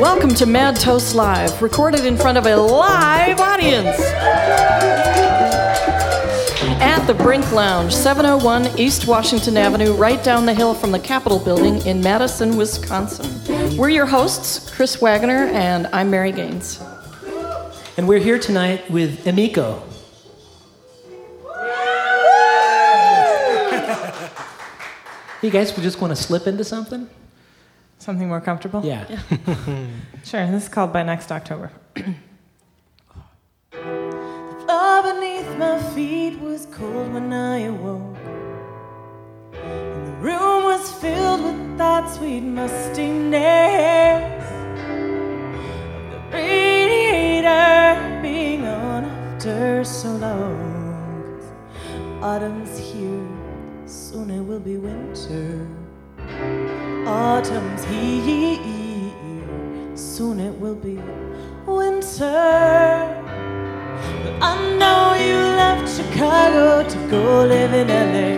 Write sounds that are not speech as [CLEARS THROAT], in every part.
Welcome to Mad Toast Live, recorded in front of a live audience at the Brink Lounge, 701 East Washington Avenue, right down the hill from the Capitol Building in Madison, Wisconsin. We're your hosts, Chris Wagner, and I'm Mary Gaines. And we're here tonight with Emiko. You guys just want to slip into something? Something more comfortable? Yeah. [LAUGHS] Sure, this is called By Next October. [CLEARS THROAT] floor beneath my feet was cold when I awoke. And the room was filled with that sweet mustiness of the radiator being on after so long. autumn's here, soon it will be winter. Autumn's here, soon it will be winter. But I know you left Chicago to go live in LA.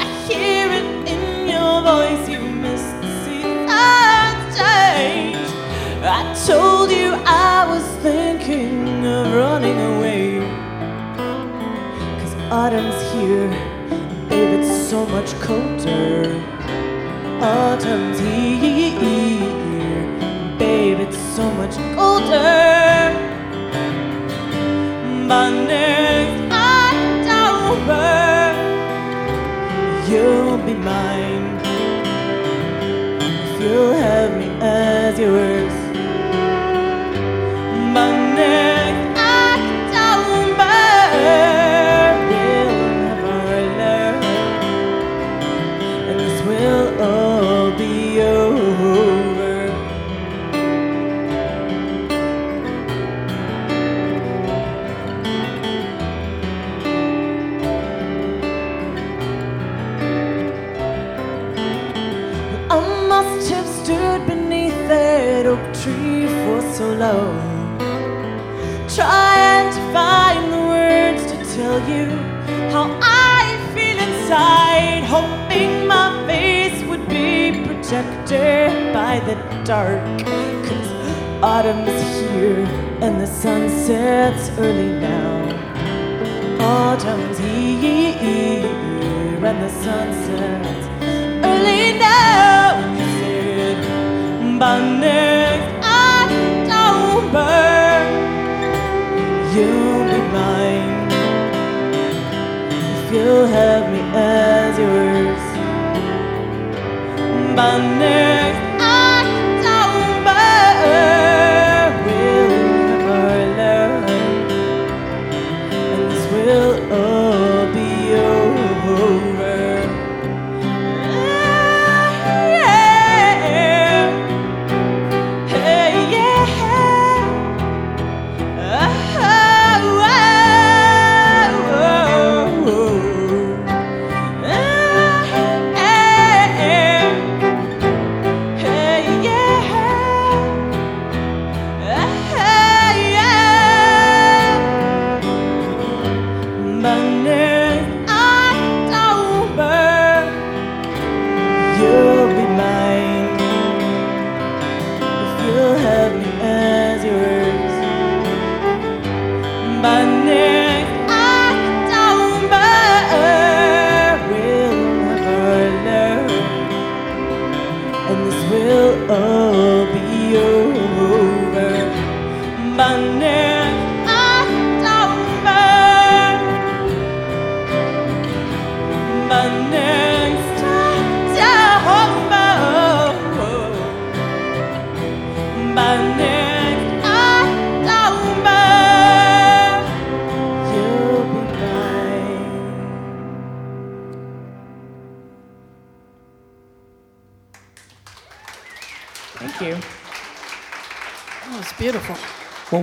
I hear it in your voice, you miss the change. I told you I was thinking of running away. Autumn's here, babe, it's so much colder. Autumn's here, babe, it's so much colder. By next October, you'll be mine. If you'll have me as yours. Oak tree for so long, trying to find the words to tell you how I feel inside, hoping my face would be protected by the dark. Cause autumn's here and the sun sets early now. Autumn's here and the sun sets early now. Next October you'll be mine. If you'll have me as yours by next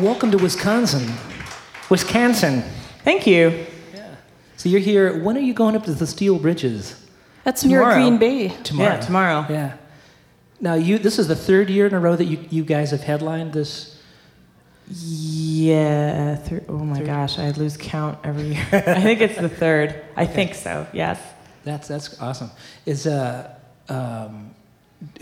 welcome to Wisconsin. Wisconsin. Thank you. So you're here. When are you going up to the Steel Bridges? That's near Green Bay. Tomorrow. Yeah, tomorrow. Yeah. Now you. This is the third year in a row that you, you guys have headlined this Yeah. Through, oh my gosh, I lose count every year. [LAUGHS] I think it's the third. I think so. Yes. That's that's awesome. Is uh, um,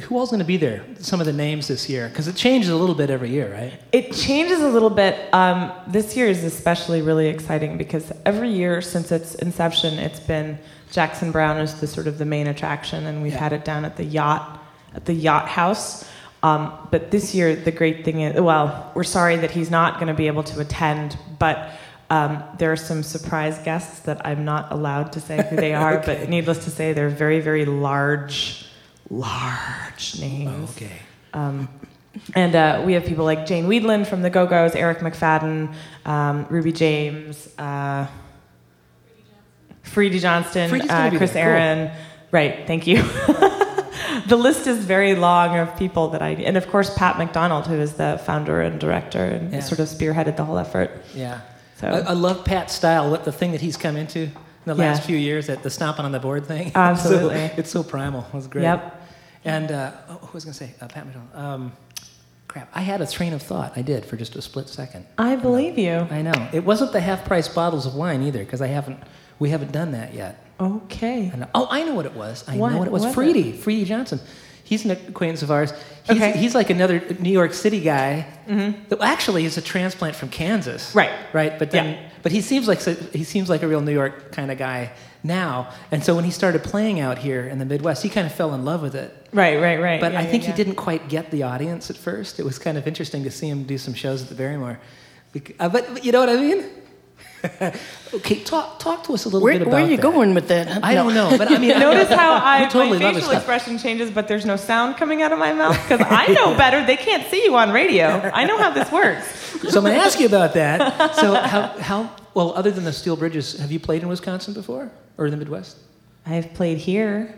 who all's going to be there? Some of the names this year because it changes a little bit every year, right? It changes a little bit. Um, this year is especially really exciting because every year since its inception, it's been Jackson Browne is the sort of the main attraction, and we've Yeah. had it down at the yacht at the yacht house. Um, but this year, the great thing is, well, we're sorry that he's not going to be able to attend, but um, there are some surprise guests that I'm not allowed to say who they are. [LAUGHS] But needless to say, they're very, very large, large names. Okay. Um, and uh, we have people like Jane Wiedlin from the Go Go's, Eric McFadden, um, Ruby James, uh, Freedy Johnston, uh, Chris. Cool. Aaron. Right, thank you. [LAUGHS] the list is very long of people that I, and of course Pat McDonald, who is the founder and director and Yeah. sort of spearheaded the whole effort. Yeah. So- I, I love Pat's style. What the thing that he's come into in the Yeah. last few years, that the stomping on the board thing. [LAUGHS] Absolutely. so, it's so primal. It was great. Yep. And uh, oh, who was going to say? Uh, Pat McDonald. Um, crap. I had a train of thought. I did for just a split second. I believe you. I know. It wasn't the half-price bottles of wine either, because I haven't. We haven't done that yet. Okay. I know. Oh, I know what it was. I What know what it was. was it? Freedy, Freedy Johnston. He's an acquaintance of ours. He's, Okay. Mm-hmm. he's like another New York City guy. That actually is a transplant from Kansas. Right. Right. But then, Yeah. but he seems like he seems like a real New York kind of guy now. And so when he started playing out here in the Midwest, he kind of fell in love with it. Right, right, right. But Yeah, I think yeah. he didn't quite get the audience at first. It was kind of interesting to see him do some shows at the Barrymore. Uh, but, you know what I mean? [LAUGHS] okay, talk talk to us a little Where, bit about where are you that. going with that? I don't know, but I mean, [LAUGHS] Notice how [LAUGHS] I totally my facial expression changes, but there's no sound coming out of my mouth because I know better. They can't see you on radio. I know how this works. So I'm going to ask you about that. So how, how well, other than the Steel Bridges, have you played in Wisconsin before or in the Midwest? I've played here.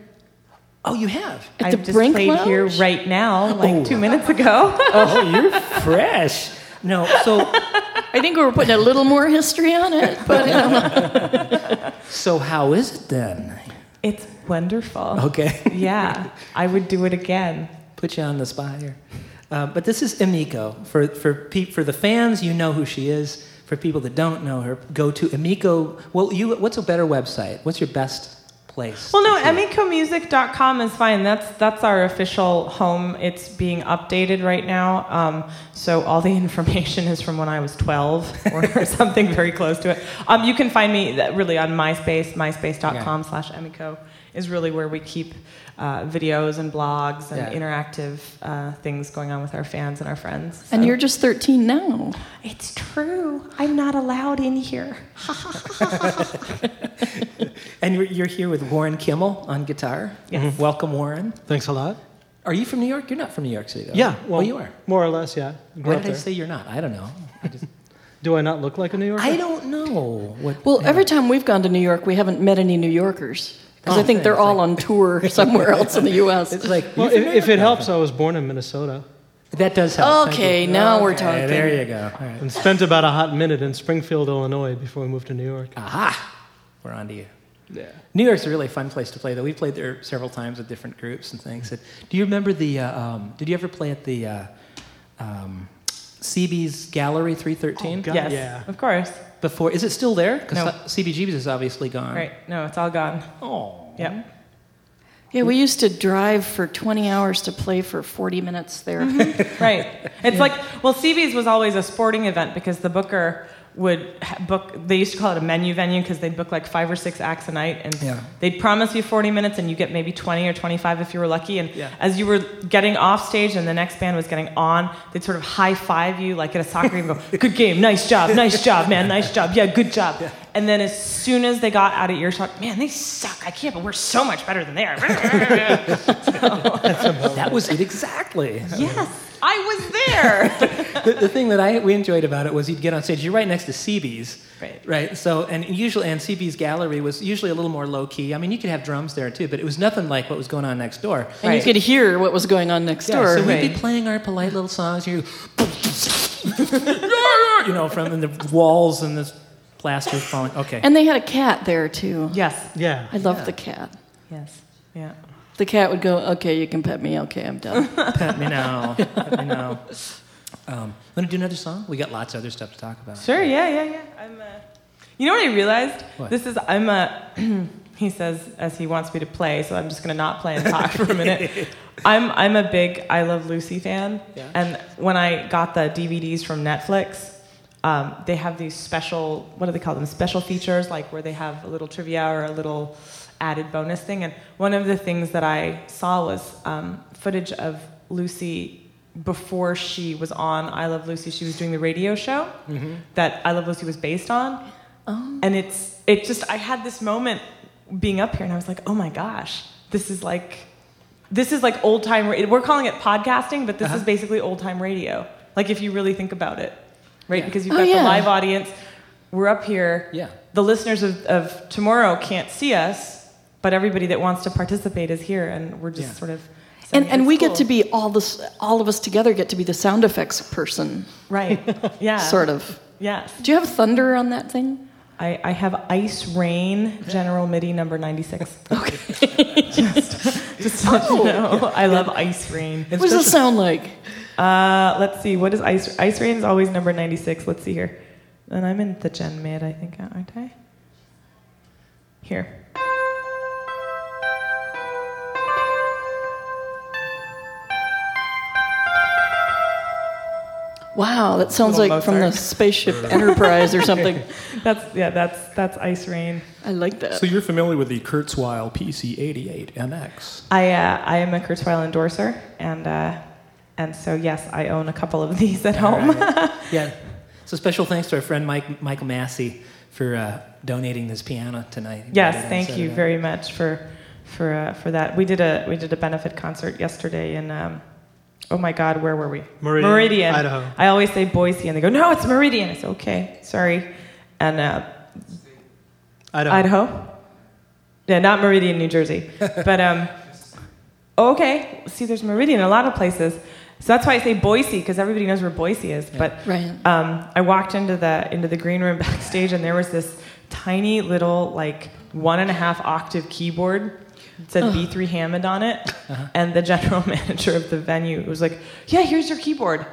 Oh, you have. At I've the just Brink played here right now, like Oh. two minutes ago. [LAUGHS] Oh, you're fresh. No, so [LAUGHS] I think we were putting a little more history on it, but I [LAUGHS] so how is it then? it's wonderful. Okay, Yeah, I would do it again. put you on the spot here. Uh, but this is Emiko. For for pe- for the fans, you know who she is. For people that don't know her, go to Emiko. Well, you. What's a better website? What's your best place? Well, no, see is fine. That's that's our official home. It's being updated right now. Um, so all the [LAUGHS] information is from when I was 12 [LAUGHS] or something very close to it. Um, you can find me really on MySpace. MySpace.com slash emiko is really where we keep uh, videos and blogs and Yeah. interactive uh, things going on with our fans and our friends. And you're just 13 now. It's true. I'm not allowed in here. [LAUGHS] And you're, you're here with Warren Kimmel on guitar. Yes. Welcome, Warren. Thanks a lot. Are you from New York? You're not from New York City, though. Yeah, well, well, you are. More or less, yeah. Why up did I there. say you're not? I don't know. I, just, [LAUGHS] Do I not look like a New Yorker? I don't know. What, Well, every time we've gone to New York, we haven't met any New Yorkers. Because I Oh, think they're it's all on tour [LAUGHS] somewhere else in the U.S. It's like Well, if, if it helps, I was born in Minnesota that does help. Okay, you. now we're Okay, talking. There you go. All right. and spent about a hot minute in Springfield, Illinois before we moved to New York. Aha, we're on to you. Yeah. New York's a really fun place to play, though. We played there several times with different groups and things. Do you remember the? Uh, um, did you ever play at the uh, um, CB's Gallery 313? Oh, yes, yeah. of course. Before, is it still there? Because No. CBGB's is obviously gone. Right. No, it's all gone. Oh. Yep. Yeah, we used to drive for 20 hours to play for 40 minutes there. Mm-hmm. Right. It's like, well, CB's was always a sporting event because the booker would book, they used to call it a menu venue because they'd book like five or six acts a night and Yeah. they'd promise you 40 minutes and you get maybe 20 or 25 if you were lucky. And Yeah. as you were getting off stage and the next band was getting on, they'd sort of high five you like at a soccer game go, [LAUGHS] good game, nice job, nice job, man, nice job, yeah, good job. And then as soon as they got out of earshot, man, they suck. I can't, but we're so much better than they are. [LAUGHS] [LAUGHS] That was it exactly. yes, I was there. [LAUGHS] the, the thing that I we enjoyed about it was you'd get on stage. You're right next to CB's, Right. Right. So and usually and CB's gallery was usually a little more low key. I mean, you could have drums there too, but it was nothing like what was going on next door. And you could hear what was going on next Yeah, door. so we'd be playing our polite little songs here, [LAUGHS] you know, from and the walls and the plaster falling. Okay. And they had a cat there, too. yes, Yeah. I loved the cat. yes, yeah. The cat would go, okay, you can pet me. Okay, I'm done. [LAUGHS] Pet me now. [LAUGHS] Pet me now. Um, want to do another song? We got lots of other stuff to talk about. Sure, yeah, yeah, yeah. I'm. Uh, you know what I realized? What? This is I'm a. [CLEARS THROAT] he says as he wants me to play, so I'm just gonna not play and talk for a minute. [LAUGHS] I'm I'm a big I Love Lucy fan, Yeah. and when I got the DVDs from Netflix, um, they have these special what do they call them? Special features, like where they have a little trivia or a little added bonus thing. And one of the things that I saw was um, footage of Lucy before she was on I Love Lucy. She was doing the radio show that I Love Lucy was based on. And it's it just I had this moment being up here and I was like, oh my gosh, this is like this is like old time. ra- We're calling it podcasting, but this is basically old time radio. Like if you really think about it, right? Yeah. Because you've Oh, got yeah. the live audience. We're up here. Yeah. The listeners of, of tomorrow can't see us, but everybody that wants to participate is here, and we're just Yeah. sort of. And, and we cool. get to be all this, all of us together get to be the sound effects person, right. [LAUGHS] Yeah. sort of. Yes. Do you have thunder on that thing? I, I have Ice Rain General MIDI number 96. [LAUGHS] Okay. just just to let you know. I love Ice Rain. What does it sound like? Uh, let's see. What is Ice Ice Rain is always number 96. Let's see here. And I'm in the Gen Mid, I think, aren't I? Here. Wow, that sounds Little like from the spaceship [LAUGHS] Enterprise or something. [LAUGHS] That's yeah, that's that's Ice Rain. I like that. So you're familiar with the Kurzweil PC88 MX? I uh, I am a Kurzweil endorser and uh, and so yes, I own a couple of [LAUGHS] these at All home. right. yeah. So special thanks to our friend Mike, Michael Massey for uh, donating this piano tonight. Yes, thank you very much for for uh, for that. We did a we did a benefit concert yesterday in um, oh my God, where were we? Meridian, Meridian. Idaho. I always say Boise, and they go, no, it's Meridian. I say, okay, sorry, and uh, Idaho. Idaho. Yeah, not Meridian, New Jersey, [LAUGHS] but um, okay. See, there's Meridian in a lot of places. So that's why I say Boise because everybody knows where Boise is. But Right. um, I walked into the into the green room [LAUGHS] backstage, and there was this tiny little like one and a half octave keyboard. It said B3 Hammond on it, and the general [LAUGHS] manager of the venue was like, "Yeah, here's your keyboard."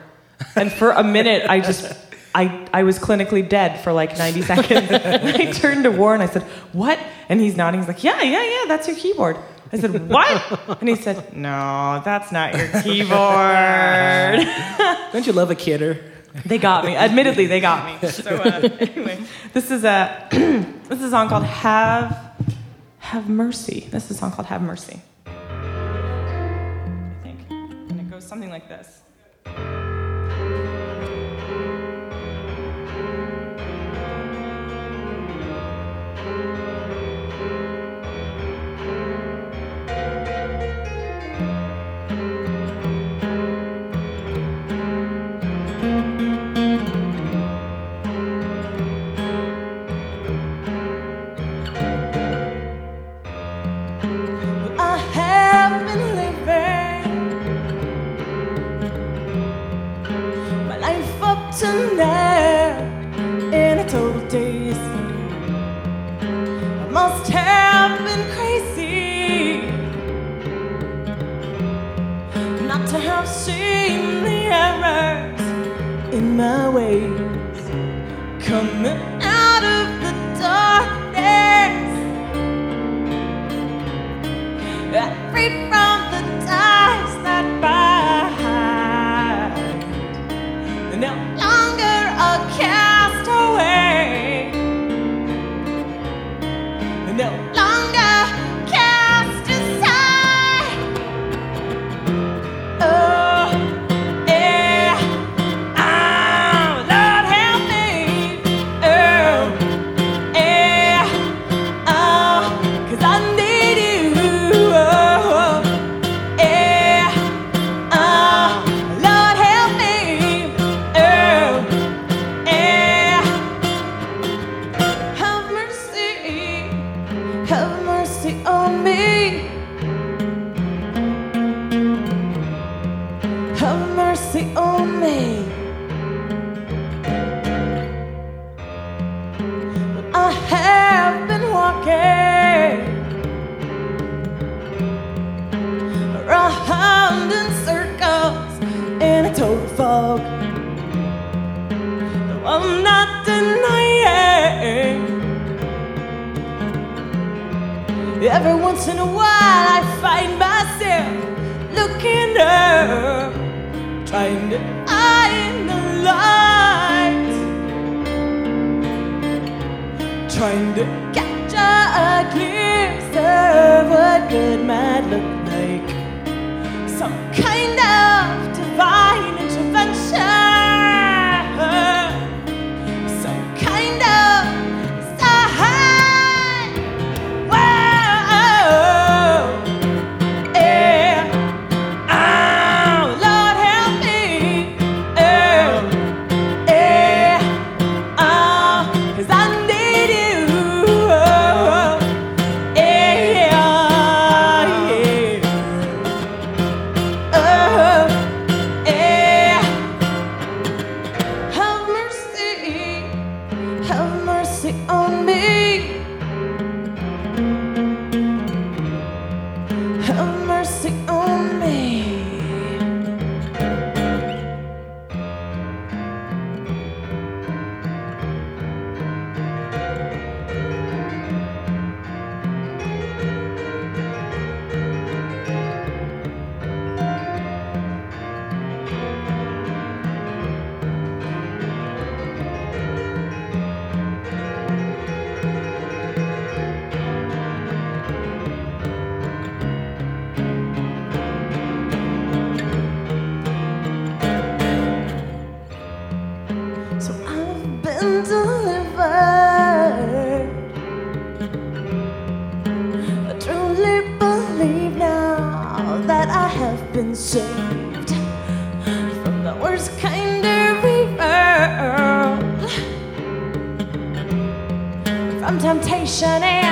And for a minute, I just I I was clinically dead for like 90 [LAUGHS] seconds. I turned to Warren. I said, "What?" And he's nodding. He's like, "Yeah, yeah, yeah. That's your keyboard." I said, "What?" And he said, "No, that's not your keyboard." [LAUGHS] Don't you love a kidder? They got me. Admittedly, they got me. So uh, anyway, this is a [CLEARS THROAT] this is a song called "Have Have Mercy." This is a song called "Have Mercy." I think, and it goes something like this. So I've been delivered. I truly believe now that I have been saved from the worst kind of evil, from temptation and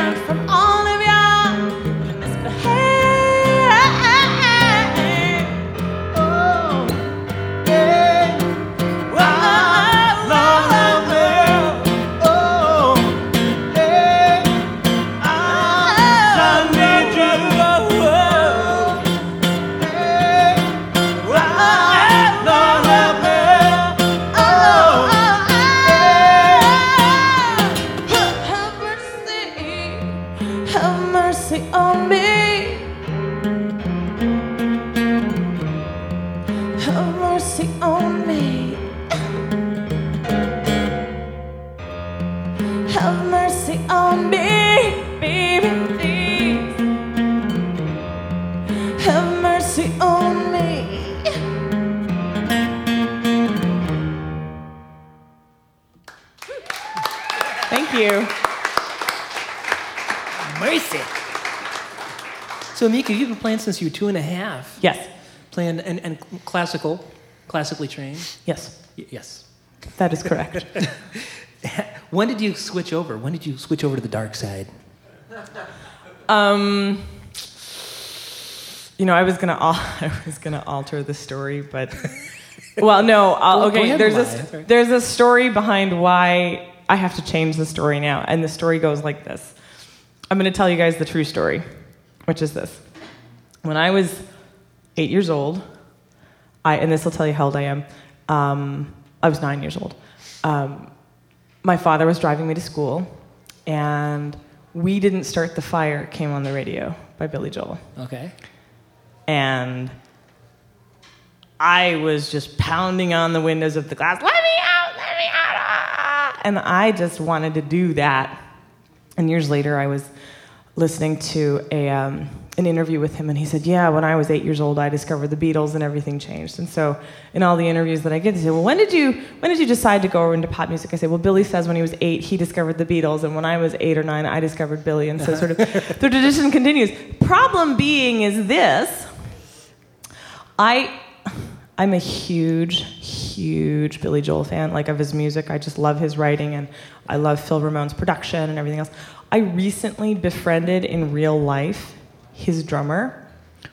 playing since you were two and a half. Yes. Playing and, and classical, classically trained. Yes. Y- yes. That is correct. [LAUGHS] When did you switch over? When did you switch over to the dark side? Um, you know, I was gonna al- [LAUGHS] I was gonna alter the story, but well, no. I'll, go okay, there's a there's a story behind why I have to change the story now, and the story goes like this. I'm gonna tell you guys the true story, which is this. When I was eight years old, I and this will tell you how old I am. Um, I was nine years old. Um, my father was driving me to school, and "We Didn't Start the Fire" came on the radio by Billy Joel, Okay. and I was just pounding on the windows of the glass. Let me out! Let me out! ah!" And I just wanted to do that. And years later, I was listening to a, um, an interview with him, and he said, Yeah, when I was eight years old, I discovered the Beatles and everything changed. And so, in all the interviews that I get, they say, Well, when did you, when did you decide to go into pop music? I say, Well, Billy says when he was eight, he discovered the Beatles, and when I was eight or nine, I discovered Billy. And so, sort of, [LAUGHS] the tradition continues. Problem being is this I. I'm a huge, huge Billy Joel fan, like of his music. I just love his writing and I love Phil Ramone's production and everything else. I recently befriended in real life his drummer,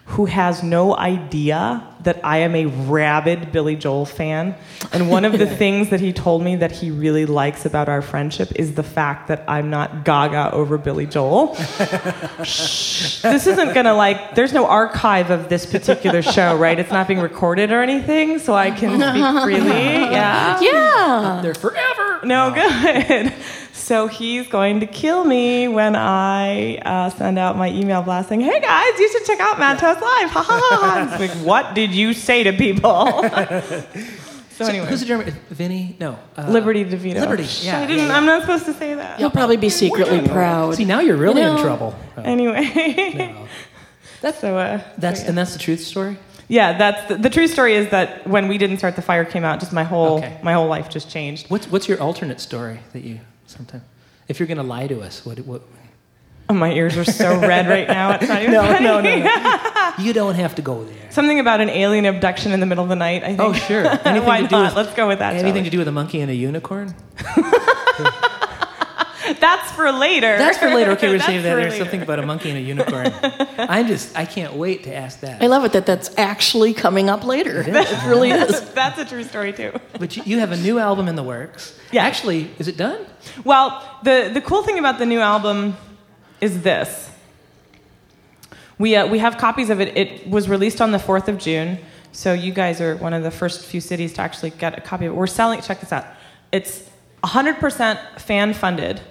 who has no idea that I am a rabid Billy Joel fan. And one of the [LAUGHS] things that he told me that he really likes about our friendship is the fact that I'm not gaga over Billy Joel. [LAUGHS] Shh. This isn't gonna like, there's no archive of this particular show, right? It's not being recorded or anything, so I can speak freely. [LAUGHS] Yeah. Yeah. There forever. No, good. So he's going to kill me when I uh, send out my email blast saying, "Hey guys, you should check out Mad Toast Live." Ha ha ha! It's like, what did you say to people? [LAUGHS] [LAUGHS] so anyway, Who's the German? Vinny? No. Uh, Liberty DeVito. Liberty, yeah, I didn't. yeah, yeah. I'm not supposed to say that. He'll probably be secretly proud. See, now you're really You in trouble. Oh, Anyway, no. that's [LAUGHS] so. Uh, That's so, and that's the truth story. yeah, that's the, the true story is that when we didn't start the fire came out, just my whole Okay. my whole life just changed. What's what's your alternate story that you sometimes? If you're going to lie to us, what what? Oh, my ears are so red right now. It's not [LAUGHS] even No, funny. no, no, [LAUGHS] no. You don't have to go there. Something about an alien abduction in the middle of the night. I oh, think. Oh, sure. [LAUGHS] Anything Why to do not? with- Let's go with that. Anything to do with a monkey and a unicorn? We? That's for later. That's for later. Okay, [LAUGHS] we're That's saving that. There's something about a monkey and a unicorn. [LAUGHS] I'm just, I can't wait to ask that. I love it that that's actually coming up later. It really is. [LAUGHS] That's a true story too. But you, you have a new album in the works. Yeah. Actually, is it done? Well, the, the cool thing about the new album is this. We, uh, we have copies of it. It was released on the 4th of June, so you guys are one of the first few cities to actually get a copy of it. We're selling, check this out. It's 100% fan funded,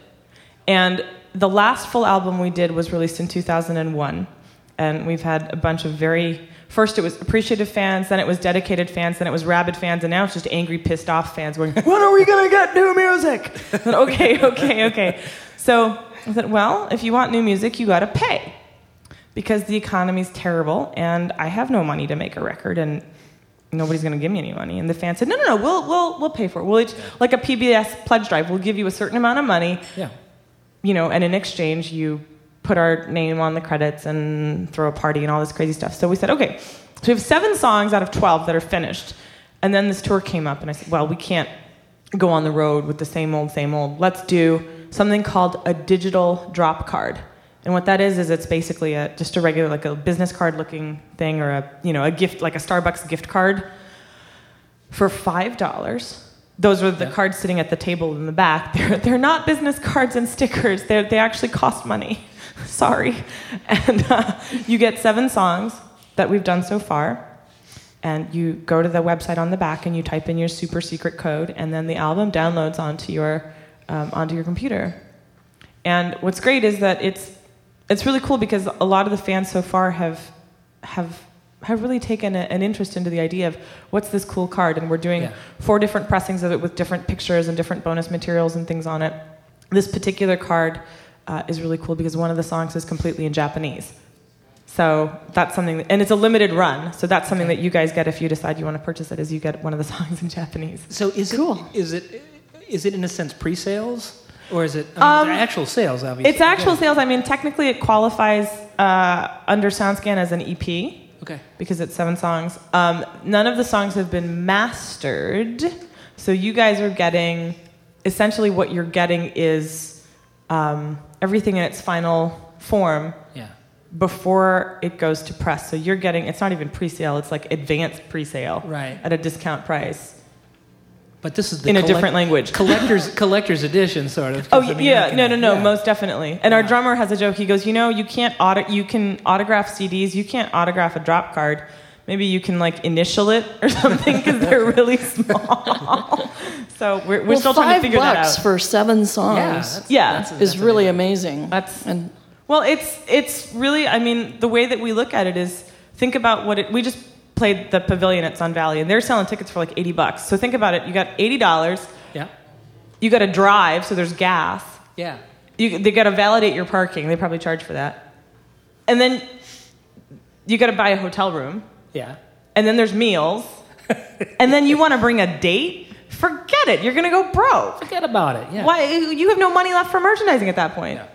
and the last full album we did was released in 2001, and we've had a bunch of very. First, it was appreciative fans, then it was dedicated fans, then it was rabid fans, and now it's just angry, pissed off fans going, [LAUGHS] When are we gonna get new music? [LAUGHS] Said, okay, okay, okay. So I said, Well, if you want new music, you gotta pay because the economy's terrible and I have no money to make a record and nobody's going to give me any money. And the fans said, no, no, no, we'll, we'll, we'll pay for it. We'll like a PBS pledge drive, we'll give you a certain amount of money, Yeah. You know, and in exchange, you put our name on the credits and throw a party and all this crazy stuff. So we said, okay. So we have seven songs out of 12 that are finished. And then this tour came up and I said, well, we can't go on the road with the same old, same old. Let's do something called a digital drop card. And what that is is it's basically a, just a regular like a business card looking thing or a you know a gift like a Starbucks gift card for five dollars. Those are the cards sitting at the table in the back. [LAUGHS] They're, they're not business cards and stickers. They're, they actually cost money. [LAUGHS] Sorry. And uh, you get seven songs that we've done so far. And you go to the website on the back and you type in your super secret code, and then the album downloads onto your, um, onto your computer. And what's great is that it's it's really cool because a lot of the fans so far have have have really taken a, an interest into the idea of what's this cool card, and we're doing Yeah. four different pressings of it with different pictures and different bonus materials and things on it. This particular card uh, is really cool because one of the songs is completely in Japanese. So that's something, that, and it's a limited run. So that's something that you guys get if you decide you want to purchase it. Is you get one of the [LAUGHS] songs in Japanese. So is Cool. it is it is it in a sense pre-sales or is it I mean, Um, actual sales? Obviously. It's actual Yeah. sales. I mean, technically, it qualifies uh, under SoundScan as an EP. Okay. because it's seven songs. Um, none of the songs have been mastered, so you guys are getting essentially what you're getting is um, everything in its final form Yeah. before it goes to press. So you're getting it's not even pre-sale; it's like advanced pre-sale Right. at a discount price But this is the in a different language. [LAUGHS] collector's collector's edition, sort of. 'cause, Oh I mean, yeah, can- no, no, no, yeah. most definitely. And our drummer has a joke. He goes, you know, you can't auto- you can autograph CDs, you can't autograph a drop card. Maybe you can like initial it or [LAUGHS] something because they're [LAUGHS] really small. so we're, we're well, still trying to figure that out. Five bucks out. for seven songs Yeah, that's- Yeah. that's- is that's really amazing. amazing. That's- and Well, it's it's really. I mean, the way that we look at it is think about what it. We just played the Pavilion at Sun Valley, and they're selling tickets for like eighty bucks. So think about it. You got eighty dollars. Yeah. You got to drive, so there's gas. Yeah. You, they got to validate your parking. They probably charge for that. And then you got to buy a hotel room. Yeah. And then there's meals. [LAUGHS] and then you want to bring a date? Forget it. You're going to go broke. Forget about it. Yeah. Why? You have no money left for merchandising at that point. Yeah.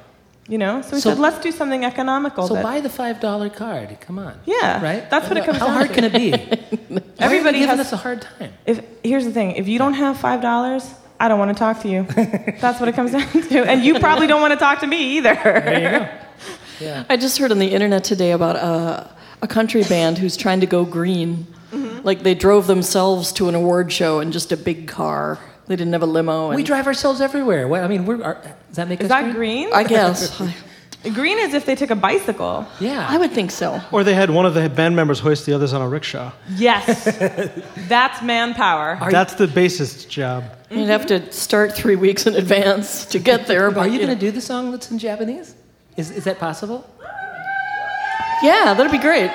You know? So we So- said, let's do something economical. So that, buy the five dollar card. Come on. Yeah, Right. that's what it comes down to. How down hard to. can it be? [LAUGHS] Everybody giving has- us a hard time. if, here's the thing if you don't have $5, I don't want to talk to you. [LAUGHS] That's what it comes down to. And you probably don't want to talk to me either. There you go. [LAUGHS] Yeah. I just heard on the internet today about a, a country band who's trying to go green. Mm-hmm. Like they drove themselves to an award show in just a big car. They didn't have a limo. And We drive ourselves everywhere. What, I mean, we're, are, does that make Is us that green? green? I guess. [LAUGHS] Green is if they took a bicycle. Yeah. I would think so. Or they had one of the band members hoist the others on a rickshaw. Yes. [LAUGHS] That's manpower. That's the bassist's job. You'd have to start three weeks in advance to get [LAUGHS] there. But Are you know. going to do the song that's in Japanese? Is, is that possible? Yeah, that'd be great.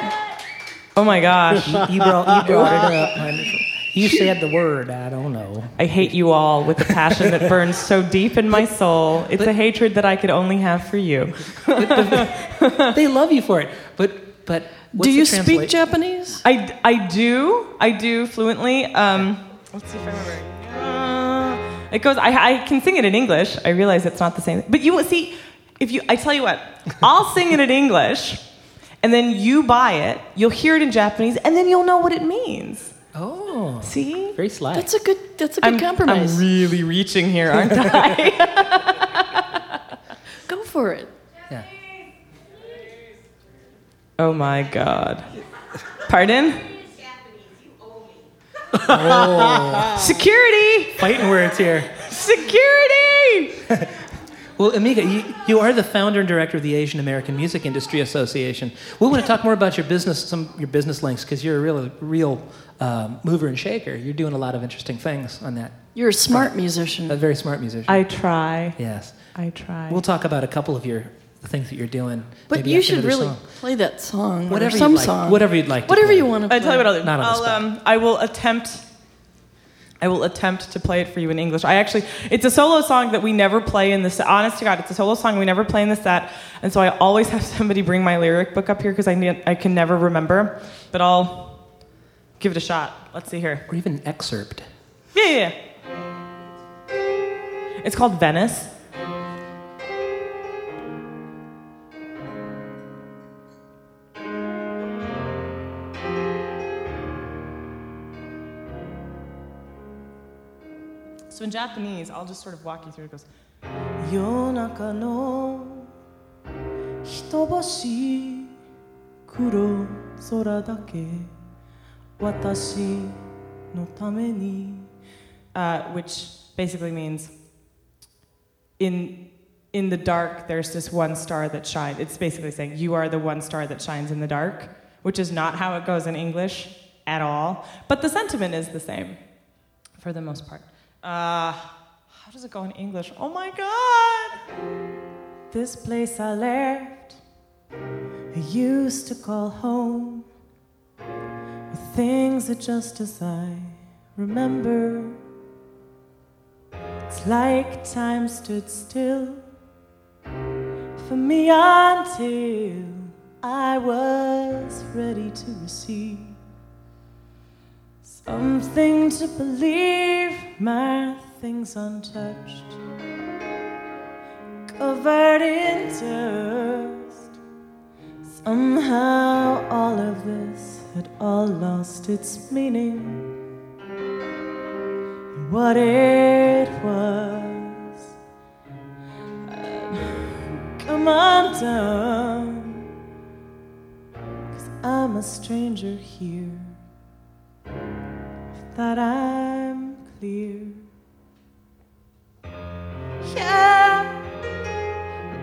Oh my gosh. You brought, you brought it up. Wonderful. You said the word. I don't know. I hate you all with a passion that burns so deep in my soul. It's a hatred that I could only have for you. They love you for it. But but what's do you the speak Japanese? I, I do. I do fluently. Um, let's see if I remember. Uh, it goes. I, I can sing it in English. I realize it's not the same. But you will see, if you, I tell you what, I'll sing it in English, and then you buy it. You'll hear it in Japanese, and then you'll know what it means. Oh, See, very sly. That's a good. That's a good I'm, compromise. I'm really reaching here, aren't [LAUGHS] I? Go for it. yeah. oh my God. Pardon? Oh. [LAUGHS] Security! Fighting words here. Security! [LAUGHS] Well, Emiko, you, you are the founder and director of the Asian American Music Industry Association. We want to talk more about your business, some your business links, because you're a real, real um, mover and shaker. You're doing a lot of interesting things on that. You're a smart musician. A very smart musician. I try. yes. I try. We'll talk about a couple of your the things that you're doing. But maybe you should really song. play that song. Whatever or some you'd like. song. Whatever you'd like. To Whatever play. you want to play. I tell you what I'll do. Not on the I'll, spot. um, I will attempt. I will attempt to play it for you in English. I actually, it's a solo song that we never play in the set. Honest to God, it's a solo song we never play in the set, and so I always have somebody bring my lyric book up here because I ne- I can never remember. But I'll give it a shot. Let's see here. Or even excerpt. Yeah, yeah. yeah. It's called Venice. So in Japanese, I'll just sort of walk you through. It goes, Yonaka no hitobashi kuro sora dake watashi no tame ni. Uh, which basically means in in the dark there's this one star that shines it's basically saying you are the one star that shines in the dark which is not how it goes in english at all but the sentiment is the same for the most part uh, how does it go in English? Oh my god! This place I left, I used to call home. Things are just as I remember. It's like time stood still for me until I was ready to receive something to believe my things untouched covered in dust. Somehow all of this had all lost its meaning. What it was come undone. Cause I'm a stranger here. That I'm clear. Yeah.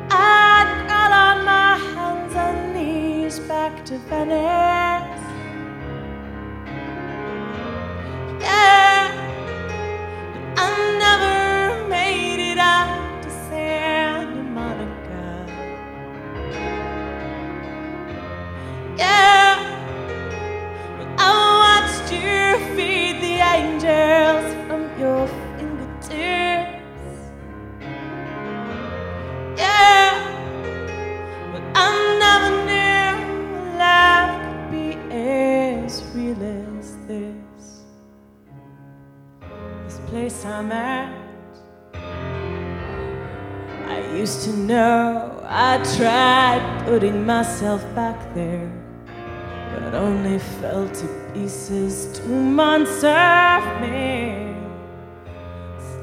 I'd crawl on my hands and knees back to Venice. Myself back there, but only fell to pieces two months of me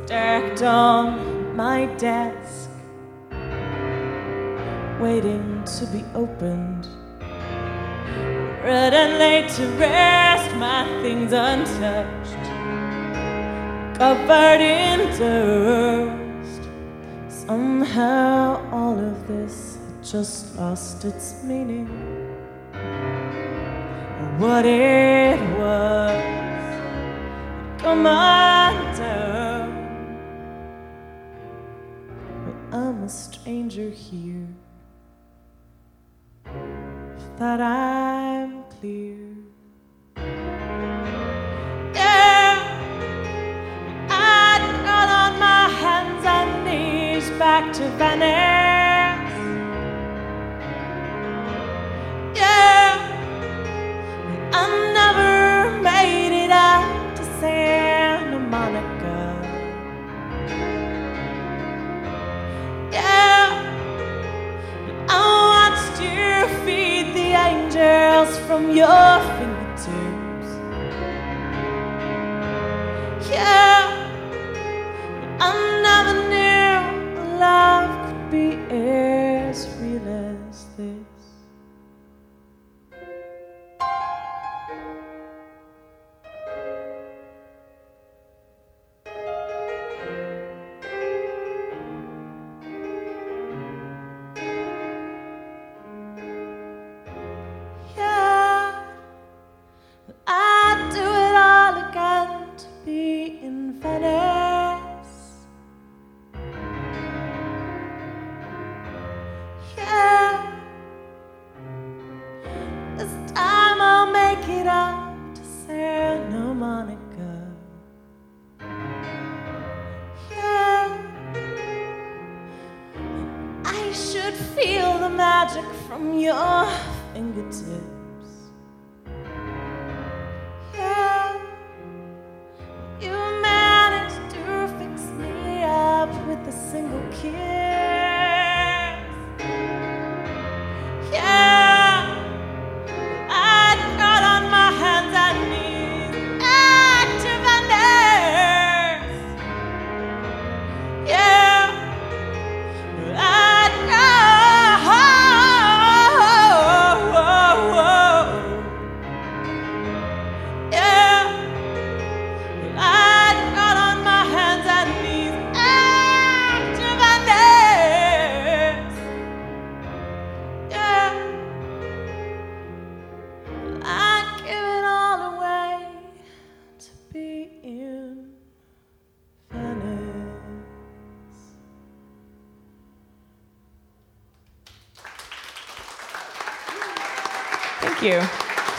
stacked on my desk waiting to be opened. Red and laid to rest, my things untouched, covered in dust. Somehow all of this just lost its meaning. What it was, come undone. But I'm a stranger here. If that I'm clear. Yeah, I'd on my hands and knees back to Venice. Angels from your fingertips. Yeah, I never knew love could be as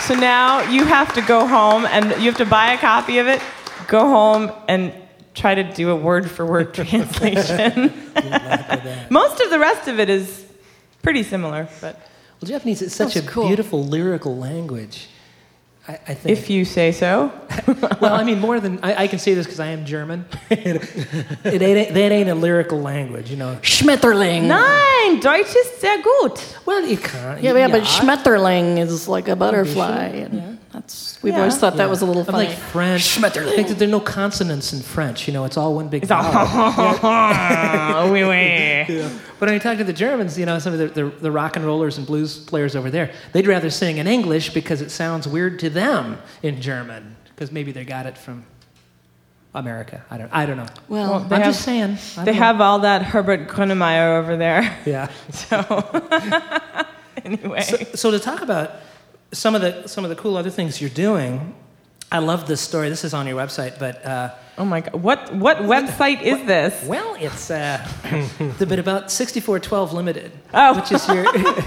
So now you have to go home and you have to buy a copy of it, go home and try to do a word for word [LAUGHS] translation. Most of the rest of it is pretty similar, but Well, Japanese is such That's a cool. beautiful lyrical language. I, I think. if you say so. [LAUGHS] well, I mean, more than I, I can say this because I am German. it, it ain't, that ain't a lyrical language, you know. Schmetterling. Nein, Deutsch ist sehr gut. Well, you can't. Yeah, yeah, but Schmetterling is like a butterfly. And that's we've always thought that was a little I'm funny. like French. Schmetterling. I think that there are no consonants in French. You know, it's all one big It's all, [LAUGHS] oh, oui, oui. [LAUGHS] But when you talk to the Germans, you know, some of the, the, the rock and rollers and blues players over there, they'd rather sing in English because it sounds weird to them in German because maybe they got it from America. I don't. I don't know. well, Well, they I'm have, just saying. They know. have all that Herbert Grönemeyer over there. Yeah. [LAUGHS] So, anyway. So, so to talk about some of the some of the cool other things you're doing, I love this story. This is on your website, but uh, oh my God. What, what website is this? well, it's uh, [LAUGHS] the bit about 6412 Limited, Oh. which is your [LAUGHS]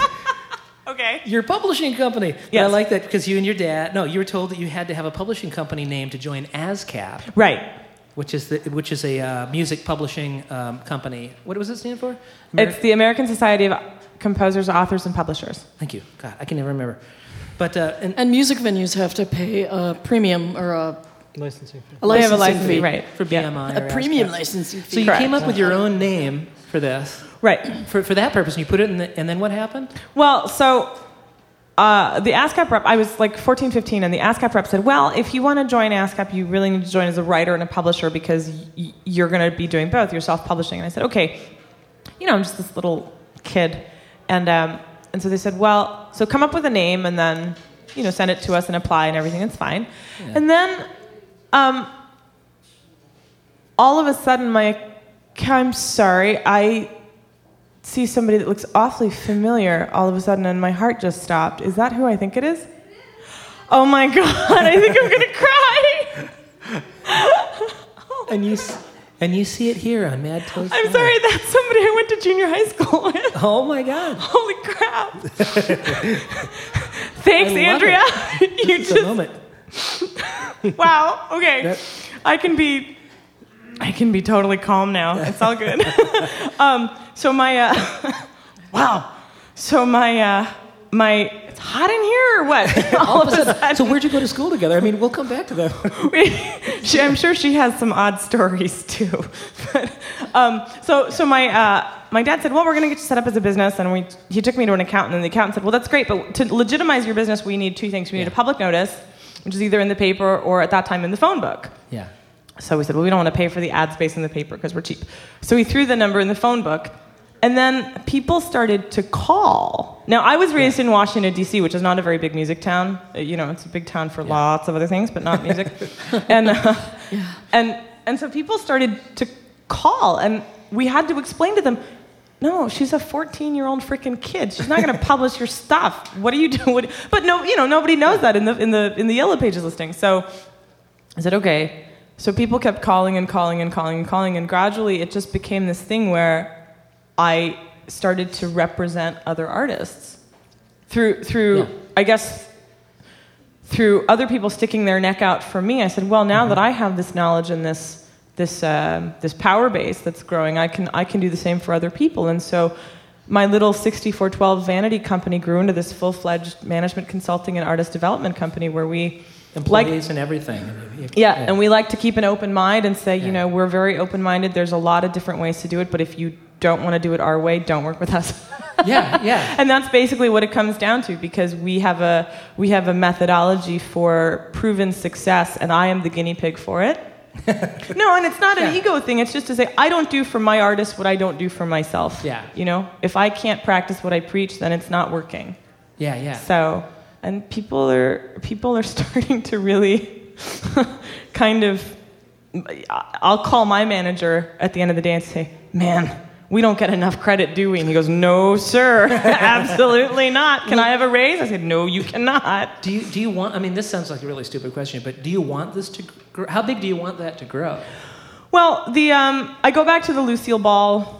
Okay. your publishing company. But I like that because you and your dad. No, you were told that you had to have a publishing company name to join ASCAP, Right. which is the which is a uh, music publishing um, company. What was it stand for? It's the American Society of Composers, Authors, and Publishers. Thank you. God, I can never remember. But uh, and, and music venues have to pay a premium or a, Licensing fee. a They have licensing a license fee. fee, right. for Yeah. BMI, A or premium ASCAP. licensing fee. So you Correct. came up with your own name for this. Right. For, for that purpose, and you put it in the, and then what happened? Well, so uh, the ASCAP rep, I was like 14, 15, and the ASCAP rep said, Well, if you want to join ASCAP, you really need to join as a writer and a publisher because y- you're going to be doing both. You're self publishing. And I said, Okay, you know, I'm just this little kid. And, um, and so they said, Well, so come up with a name and then, you know, send it to us and apply and everything. It's fine. And then um, all of a sudden, my I'm sorry, I see somebody that looks awfully familiar all of a sudden, and my heart just stopped. Is that who I think it is? Oh my [LAUGHS] God, I think I'm gonna cry. And you, [LAUGHS] and you see it here on Mad Toast. I'm Live. sorry, that's somebody I went to junior high school with. [LAUGHS] Oh my God. Holy crap. [LAUGHS] Thanks, Andrea. [LAUGHS] you just moment. wow. Okay, That- I can be, I can be totally calm now. It's all good. um, so my, uh, wow. So my, uh, my, it's hot in here or what? [LAUGHS] all of a sudden. So where'd you go to school together? I mean, we'll come back to that. [LAUGHS] she, I'm sure she has some odd stories too. [LAUGHS] but, um, so, so my, uh, my dad said, "Well, we're going to get you set up as a business," and we, he took me to an accountant, and the accountant said, "Well, that's great, but to legitimize your business, we need two things. We need a public notice, which is either in the paper or at that time in the phone book." Yeah. So we said, well, we don't want to pay for the ad space in the paper because we're cheap. So we threw the number in the phone book. And then people started to call. Now, I was raised in Washington, D.C., which is not a very big music town. Uh, You know, it's a big town for lots of other things, but not music. [LAUGHS] [LAUGHS] and, uh, and, and so people started to call, and we had to explain to them no, she's a 14 year old freaking kid. She's not going [LAUGHS] to publish your stuff. What are you doing? But no, you know, nobody knows that in the, in, the, in the Yellow Pages listing. So I said, okay. So people kept calling and calling and calling and calling, and gradually it just became this thing where I started to represent other artists through through Yeah. I guess through other people sticking their neck out for me. I said, well, now Mm-hmm. that I have this knowledge and this this um, this power base that's growing, I can I can do the same for other people, and so. My little 6412 vanity company grew into this full-fledged management consulting and artist development company where we like Employees and everything. You- yeah, and we like to keep an open mind and say, Yeah. you know, we're very open minded. There's a lot of different ways to do it, but if you don't want to do it our way, don't work with us. yeah, yeah. [LAUGHS] and that's basically what it comes down to because we have a we have a methodology for proven success and I am the guinea pig for it. [LAUGHS] no, and it's not an Yeah. ego thing. It's just to say I don't do for my artist what I don't do for myself. Yeah. You know, if I can't practice what I preach, then it's not working. Yeah, yeah. So, and people are people are [LAUGHS] starting to really [LAUGHS] kind of. I'll call my manager at the end of the day and say, "Man, we don't get enough credit, do we?" And he goes, "No, sir, [LAUGHS] absolutely not. Can I have a raise?" I said, "No, you cannot." Do you, do you want, I mean, this sounds like a really stupid question, but do you want this to grow? How big do you want that to grow? Well, the um, I go back to the Lucille Ball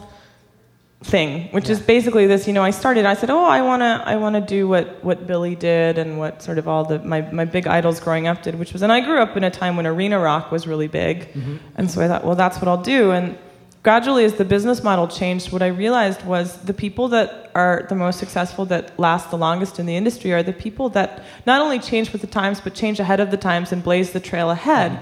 thing, which is basically this. You know, I started. I said, "Oh, I wanna, I wanna do what what Billy did and what sort of all the my my big idols growing up did." Which was, and I grew up in a time when arena rock was really big, mm-hmm. and so I thought, well, that's what I'll do. And gradually, as the business model changed, what I realized was the people that are the most successful, that last the longest in the industry, are the people that not only change with the times, but change ahead of the times and blaze the trail ahead.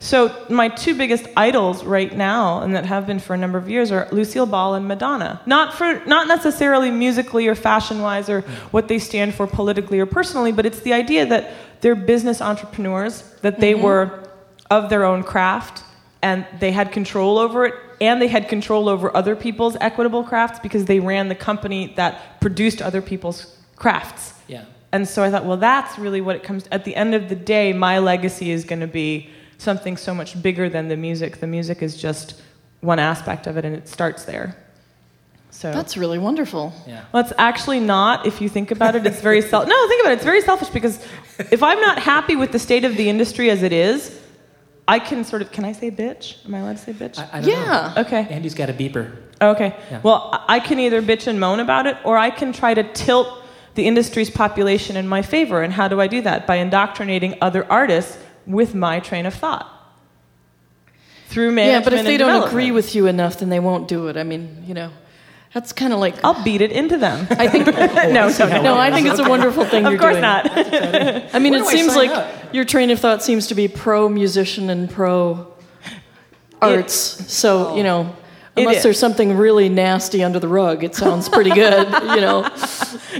So my two biggest idols right now, and that have been for a number of years, are Lucille Ball and Madonna. Not for not necessarily musically or fashion-wise or what they stand for politically or personally, but it's the idea that they're business entrepreneurs, that they mm-hmm. were of their own craft, and they had control over it, and they had control over other people's equitable crafts because they ran the company that produced other people's crafts. Yeah. And so I thought, well, that's really what it comes. At the end of the day, my legacy is going to be something so much bigger than the music. The music is just one aspect of it, and it starts there. So That's really wonderful. Yeah. well, it's actually not. If you think about it, it's very self. No, think about it. It's very selfish because if I'm not happy with the state of the industry as it is, I can sort of. Can I say bitch? Am I allowed to say bitch? I, I don't Yeah. know. okay. Andy's got a beeper. Okay. Yeah. Well, I I can either bitch and moan about it, or I can try to tilt the industry's population in my favor. And how do I do that? By indoctrinating other artists with my train of thought through man. Yeah, but if they don't agree with you enough, then they won't do it. I mean, you know, that's kind of like. I'll beat it into them. I think [LAUGHS] no, no, no. I think it's a wonderful thing of you're course doing. not. I mean, Where it seems like up? your train of thought seems to be pro musician and pro arts. so you know, unless there's something really nasty under the rug, it sounds pretty good. [LAUGHS] you know.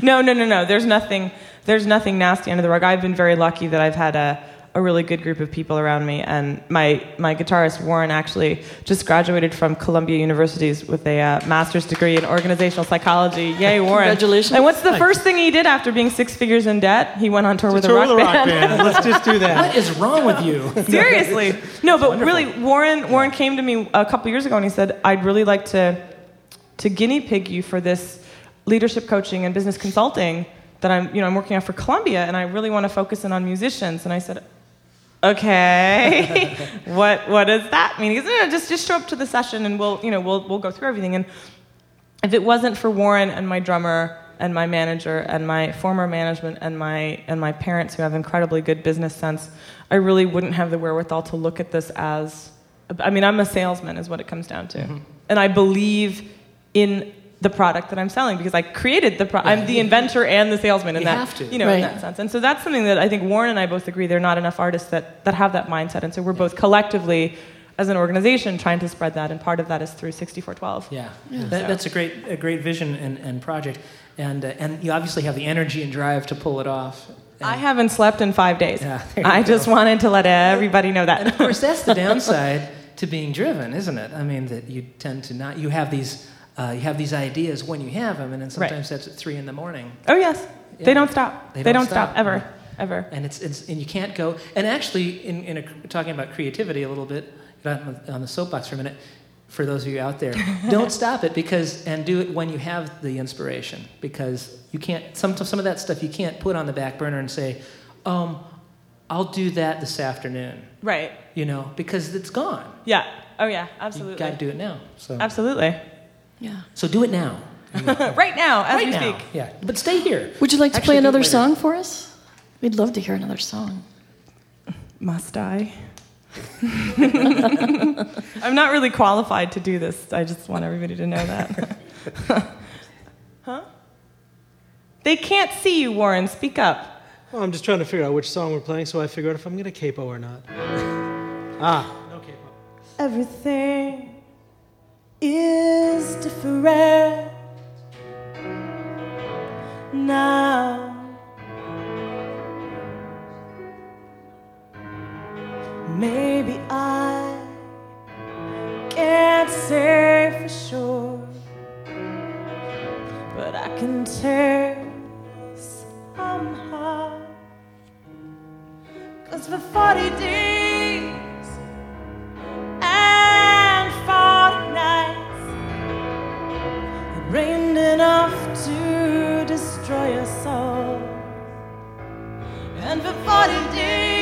no, no, no, no. There's nothing. There's nothing nasty under the rug. I've been very lucky that I've had a, a really good group of people around me, and my my guitarist Warren actually just graduated from Columbia University's with a uh, master's degree in organizational psychology. Yay, Warren! Congratulations. And what's the first thing he did after being six figures in debt? He went on tour with a Tour rock with a rock band. band. Let's just do that. What is wrong with you? [LAUGHS] Seriously. No, but really, Warren Warren came to me a couple years ago and he said, I'd really like to to guinea pig you for this leadership coaching and business consulting that I'm, you know, I'm working on for Columbia, and I really want to focus in on musicians. And I said, okay, [LAUGHS] what what does that mean? He goes, no, no, just just show up to the session, and we'll, you know, we'll we'll go through everything. And if it wasn't for Warren and my drummer and my manager and my former management and my and my parents who have incredibly good business sense, I really wouldn't have the wherewithal to look at this as I mean, I'm a salesman is what it comes down to. Mm-hmm. And I believe in the product that I'm selling because I created the product. I'm the inventor and the salesman in You that have to. you know in that sense. And so that's something that I think Warren and I both agree there are not enough artists that that have that mindset. And so we're both collectively as an organization trying to spread that and part of that is through 6412. Yeah, That, that's a great, a great vision and, and project, and uh, and you obviously have the energy and drive to pull it off. I haven't slept in 5 days. Yeah, I go. just wanted to let everybody know that. And of course, that's the [LAUGHS] downside to being driven, isn't it? I mean, that you tend to not. You have these, uh, you have these ideas when you have them, and then Right. sometimes that's at three in the morning, oh yes. Yeah. They don't stop. They They, don't don't, stop, stop. ever. Ever. and it's, it's and you can't go. And actually, in, in a, talking about creativity a little bit, got on the- soapbox for a minute. For those of you out there, [LAUGHS] don't stop it because and do it when you have the inspiration because you can't some some of that stuff you can't put on the back burner and say, um, I'll do that this afternoon. Right. You know, because it's gone. Yeah. Oh yeah, You absolutely. got to do it now. So Absolutely. Yeah. so do it now. [LAUGHS] right now, as right we now. speak. Yeah, but stay here. Would you like to Actually, play another song for us? We'd love to hear another song. Must I? [LAUGHS] I'm not really qualified to do this. I just want everybody to know that. [LAUGHS] huh? They can't see you, Warren. Speak up. Well, I'm just trying to figure out which song we're playing, so I figure out if I'm going to capo or not. ah, no capo. Everything is different now. Maybe I can't say for sure, but I can tell somehow. Cause for 40 days rained enough to destroy us all. And for 40 days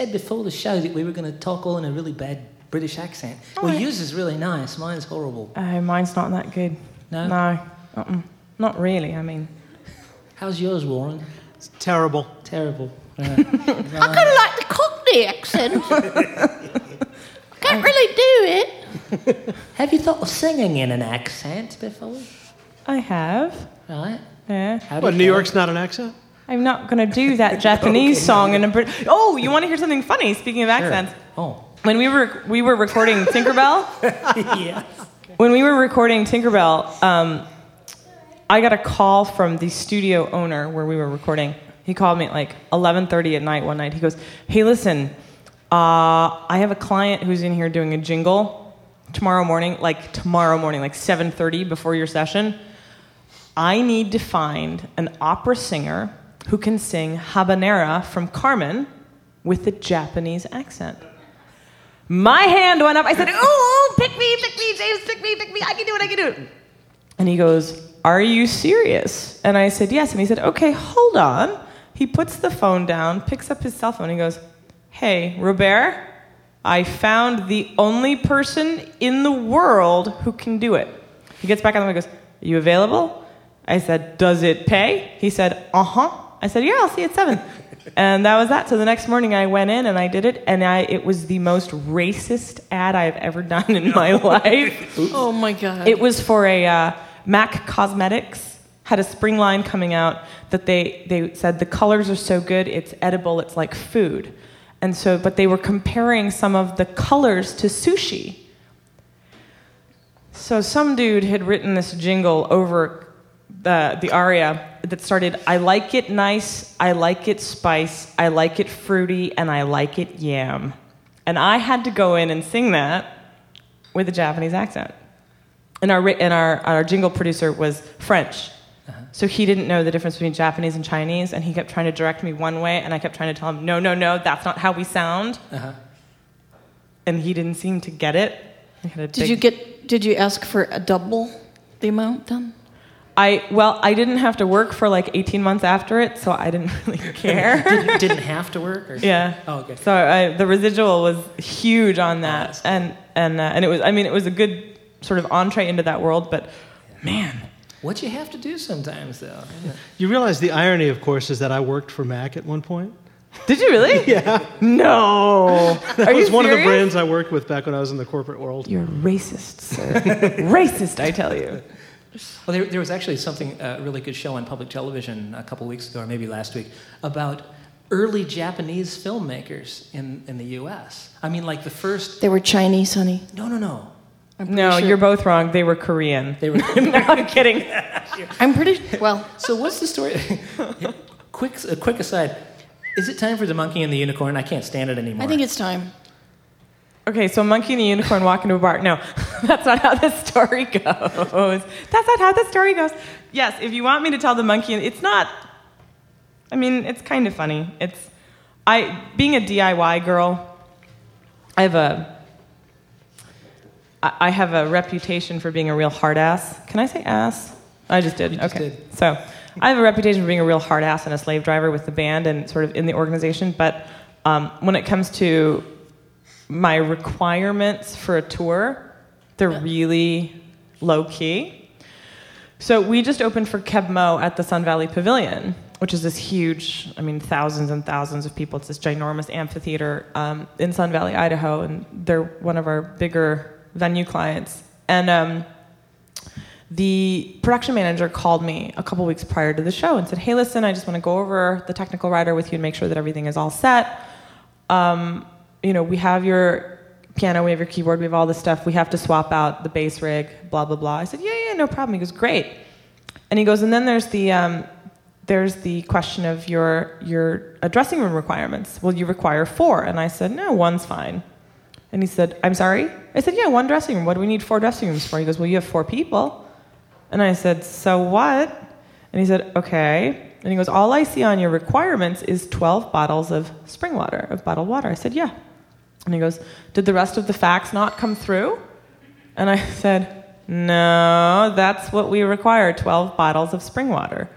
said before the show that we were going to talk all in a really bad British accent. All well, right. yours is really nice. Mine's horrible. Uh, mine's not that good. No? No. Uh-uh. Not really. I mean, How's yours, Warren? It's terrible. Terrible. [LAUGHS] Right. I kind of like the Cockney accent. I [LAUGHS] Can't really do it. Have you thought of singing in an accent before? I have. Right. Yeah. How do What, you New? York's not an accent? I'm not going to do that [LAUGHS] Japanese song in a Brit. Oh, you want to hear something funny? Speaking of accents, Oh. when we were we were recording Tinkerbell, [LAUGHS] yeah. when we were recording Tinkerbell, um, I got a call from the studio owner where we were recording. He called me at like 11:30 at night one night. He goes, "Hey, listen, uh, I have a client who's in here doing a jingle tomorrow morning, like tomorrow morning, like 7:30 before your session. I need to find an opera singer who can sing Habanera from Carmen with a Japanese accent." My hand went up. I said, "Ooh, pick me, pick me, James, pick me, pick me. I can do it. I can do it." And he goes, Are you serious? And I said, Yes. And he said, Okay, hold on. He puts the phone down, picks up his cell phone, and he goes, Hey, Robert, I found the only person in the world who can do it. He gets back on the phone and goes, Are you available? I said, Does it pay? He said, Uh huh. I said, Yeah, I'll see you at seven. and that was that. So the next morning I went in and I did it, and I, it was the most racist ad I've ever done in my [LAUGHS] life. Oh my God. It was for a uh, MAC Cosmetics had a spring line coming out that they they said the colors are so good it's edible it's like food, and so but they were comparing some of the colors to sushi. So some dude had written this jingle over the the aria that started I like it nice, I like it spice, I like it fruity, and I like it yam. And I had to go in and sing that with a Japanese accent. And our, and our, our jingle producer was French. So he didn't know the difference between Japanese and Chinese, and he kept trying to direct me one way, and I kept trying to tell him, no, no, no, that's not how we sound. Uh-huh. And he didn't seem to get it. He had a did big- you get? Did you ask for a double the amount then? I, well, I didn't have to work for like 18 months after it, so I didn't [LAUGHS] really [LAUGHS] care. didn't, didn't have to work? Or? Yeah. Oh, okay. So I, the residual was huge on that, that's cool. and and uh, and it was. I mean, it was a good sort of entree into that world, but man, What you have to do sometimes, though. isn't? You realize the irony, of course, is that I worked for Mac at one point. [LAUGHS] did you really? Yeah. No. That Are you was one of the brands I worked with back when I was in the corporate world. You're racist, sir. racist, I tell you. Well, there, there was actually something, uh, a really good show on public television a couple weeks ago, or maybe last week, about early Japanese filmmakers in, in the U.S. I mean, like the first. They were Chinese, honey. No, no, no. No, sure- you're both wrong. They were Korean. They were. [LAUGHS] [LAUGHS] no, I'm kidding. I'm pretty well. so what's the story? [LAUGHS] quick, a quick aside. Is it time for the monkey and the unicorn? I can't stand it anymore. I think it's time. Okay, so a Monkey and the Unicorn walk into a bar. No, [LAUGHS] that's not how the story goes. That's not how the story goes. Yes, if you want me to tell the monkey, and it's not. I mean, it's kind of funny. It's I being a DIY girl. I have a. I have a reputation for being a real hard ass. Can I say ass? I just did. You just okay. did. So I have a reputation for being a real hard ass and a slave driver with the band and sort of in the organization. But um, when it comes to my requirements for a tour, they're really low key. So we just opened for Keb Mo at the Sun Valley Pavilion, which is this huge, I mean, thousands and thousands of people. It's this ginormous amphitheater um, in Sun Valley, Idaho, and they're one of our bigger venue clients. And um, the production manager called me a couple weeks prior to the show and said, "Hey, listen, I just want to go over the technical rider with you and make sure that everything is all set. Um, you know, we have your piano, we have your keyboard, we have all this stuff. We have to swap out the bass rig, blah blah blah." I said, "Yeah, yeah, no problem." He goes, "Great," and he goes, "And then there's the um, there's the question of your your dressing room requirements. Will you require four? And I said, "No, one's fine." And he said, "I'm sorry." I said, "Yeah, one dressing room. What do we need four dressing rooms for?" He goes, "Well, you have four people." And I said, So what? And he said, Okay. And he goes, All I see on your requirements is 12 bottles of spring water, of bottled water. I said, Yeah. And he goes, Did the rest of the fax not come through? And I [LAUGHS] said, No, that's what we require 12 bottles of spring water.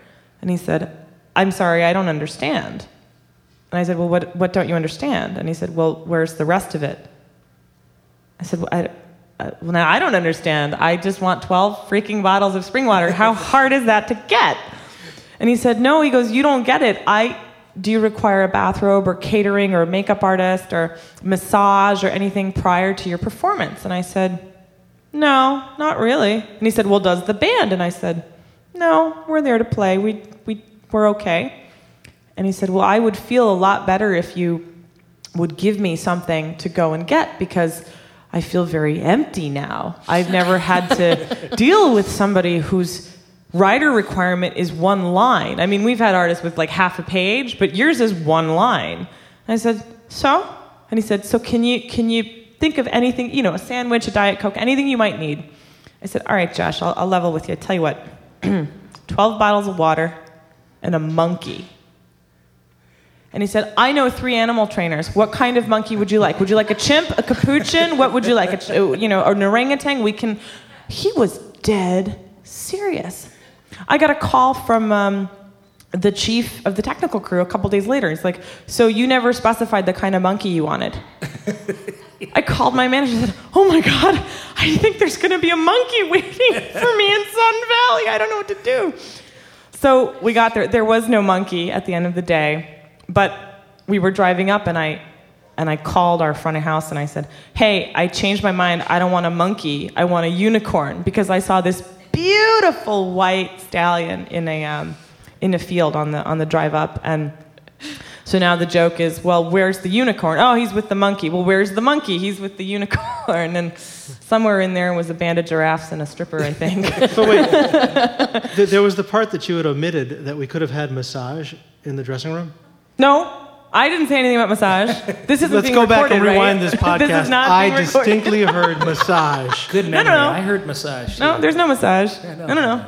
And he said, I'm sorry, I don't understand. And I said, Well, what, what don't you understand? And he said, Well, where's the rest of it? I said, well, I, uh, well, now I don't understand. I just want 12 freaking bottles of spring water. How [LAUGHS] hard is that to get? And he said, No, he goes, You don't get it. I do you require a bathrobe or catering or a makeup artist or massage or anything prior to your performance? And I said, No, not really. And he said, Well, does the band? And I said, No, we're there to play. We, we, we're okay. And he said, Well, I would feel a lot better if you would give me something to go and get because I feel very empty now. I've never had to [LAUGHS] deal with somebody whose rider requirement is one line. I mean, we've had artists with like half a page, but yours is one line. And I said, "So?" And he said, "So can you can you think of anything, you know, a sandwich, a diet coke, anything you might need?" I said, "All right, Josh, I'll, I'll level with you. I tell you what, [CLEARS THROAT] 12 bottles of water and a monkey." And he said, I know three animal trainers. What kind of monkey would you like? Would you like a chimp, a capuchin? What would you like? A, you know, an orangutan? We can. He was dead serious. I got a call from um, the chief of the technical crew a couple days later. He's like, So you never specified the kind of monkey you wanted? [LAUGHS] I called my manager and said, Oh my God, I think there's going to be a monkey waiting for me in Sun Valley. I don't know what to do. So we got there. There was no monkey at the end of the day, but we were driving up, and I and I called our front of house and I said, "Hey, I changed my mind. I don't want a monkey. I want a unicorn because I saw this beautiful white stallion in a um, in a field on the on the drive up and." So now the joke is, well, where's the unicorn? Oh, he's with the monkey. Well, where's the monkey? He's with the unicorn. And somewhere in there was a band of giraffes and a stripper, I think. [LAUGHS] But wait, [LAUGHS] there was the part that you had omitted that we could have had massage in the dressing room. No, I didn't say anything about massage. [LAUGHS] This isn't Let's being go back and rewind right? this podcast. [LAUGHS] this is not I being recorded. distinctly heard [LAUGHS] massage. Good No, memory. no, no. I heard massage. No, too. there's no massage. Yeah, No, no, no.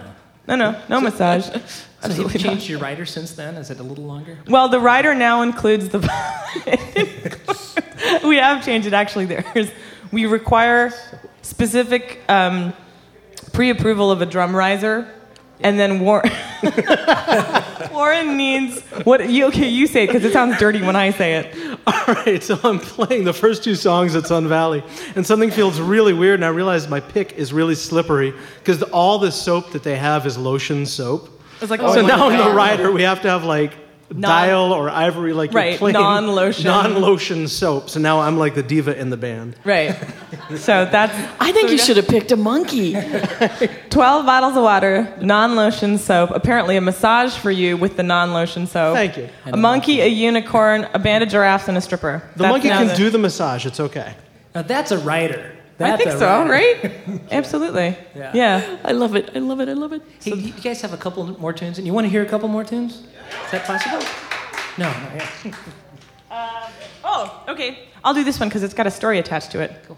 No, no, no massage. So you've Absolutely not. changed your rider since then? Is it a little longer? Well, the rider now includes the. we have changed it actually. There's we require specific um, pre-approval of a drum riser, and then Warren. Warren needs what you okay? You say it because it sounds dirty when I say it. [LAUGHS] All right, so I'm playing the first two songs at Sun Valley, and something feels really weird, and I realize my pick is really slippery because all the soap that they have is lotion soap. It's like so oh my now in the God. rider, we have to have like dial or ivory, like Right, you're playing non-lotion. non-lotion soap. So now I'm like the diva in the band. Right. So that's I think you should have picked a monkey. [LAUGHS] 12 bottles of water, non lotion soap, apparently a massage for you with the non lotion soap. Thank you. A monkey, a unicorn, a band of giraffes, and a stripper. The That's monkey can the- do the massage. It's okay. Now that's a rider. I think so, rider. right? [LAUGHS] Absolutely. Yeah. Yeah. I love it. I love it. I love it. Hey, you guys have a couple more tunes, and you want to hear a couple more tunes? Is that possible? No, not yet. Oh, okay. I'll do this one because it's got a story attached to it. Cool.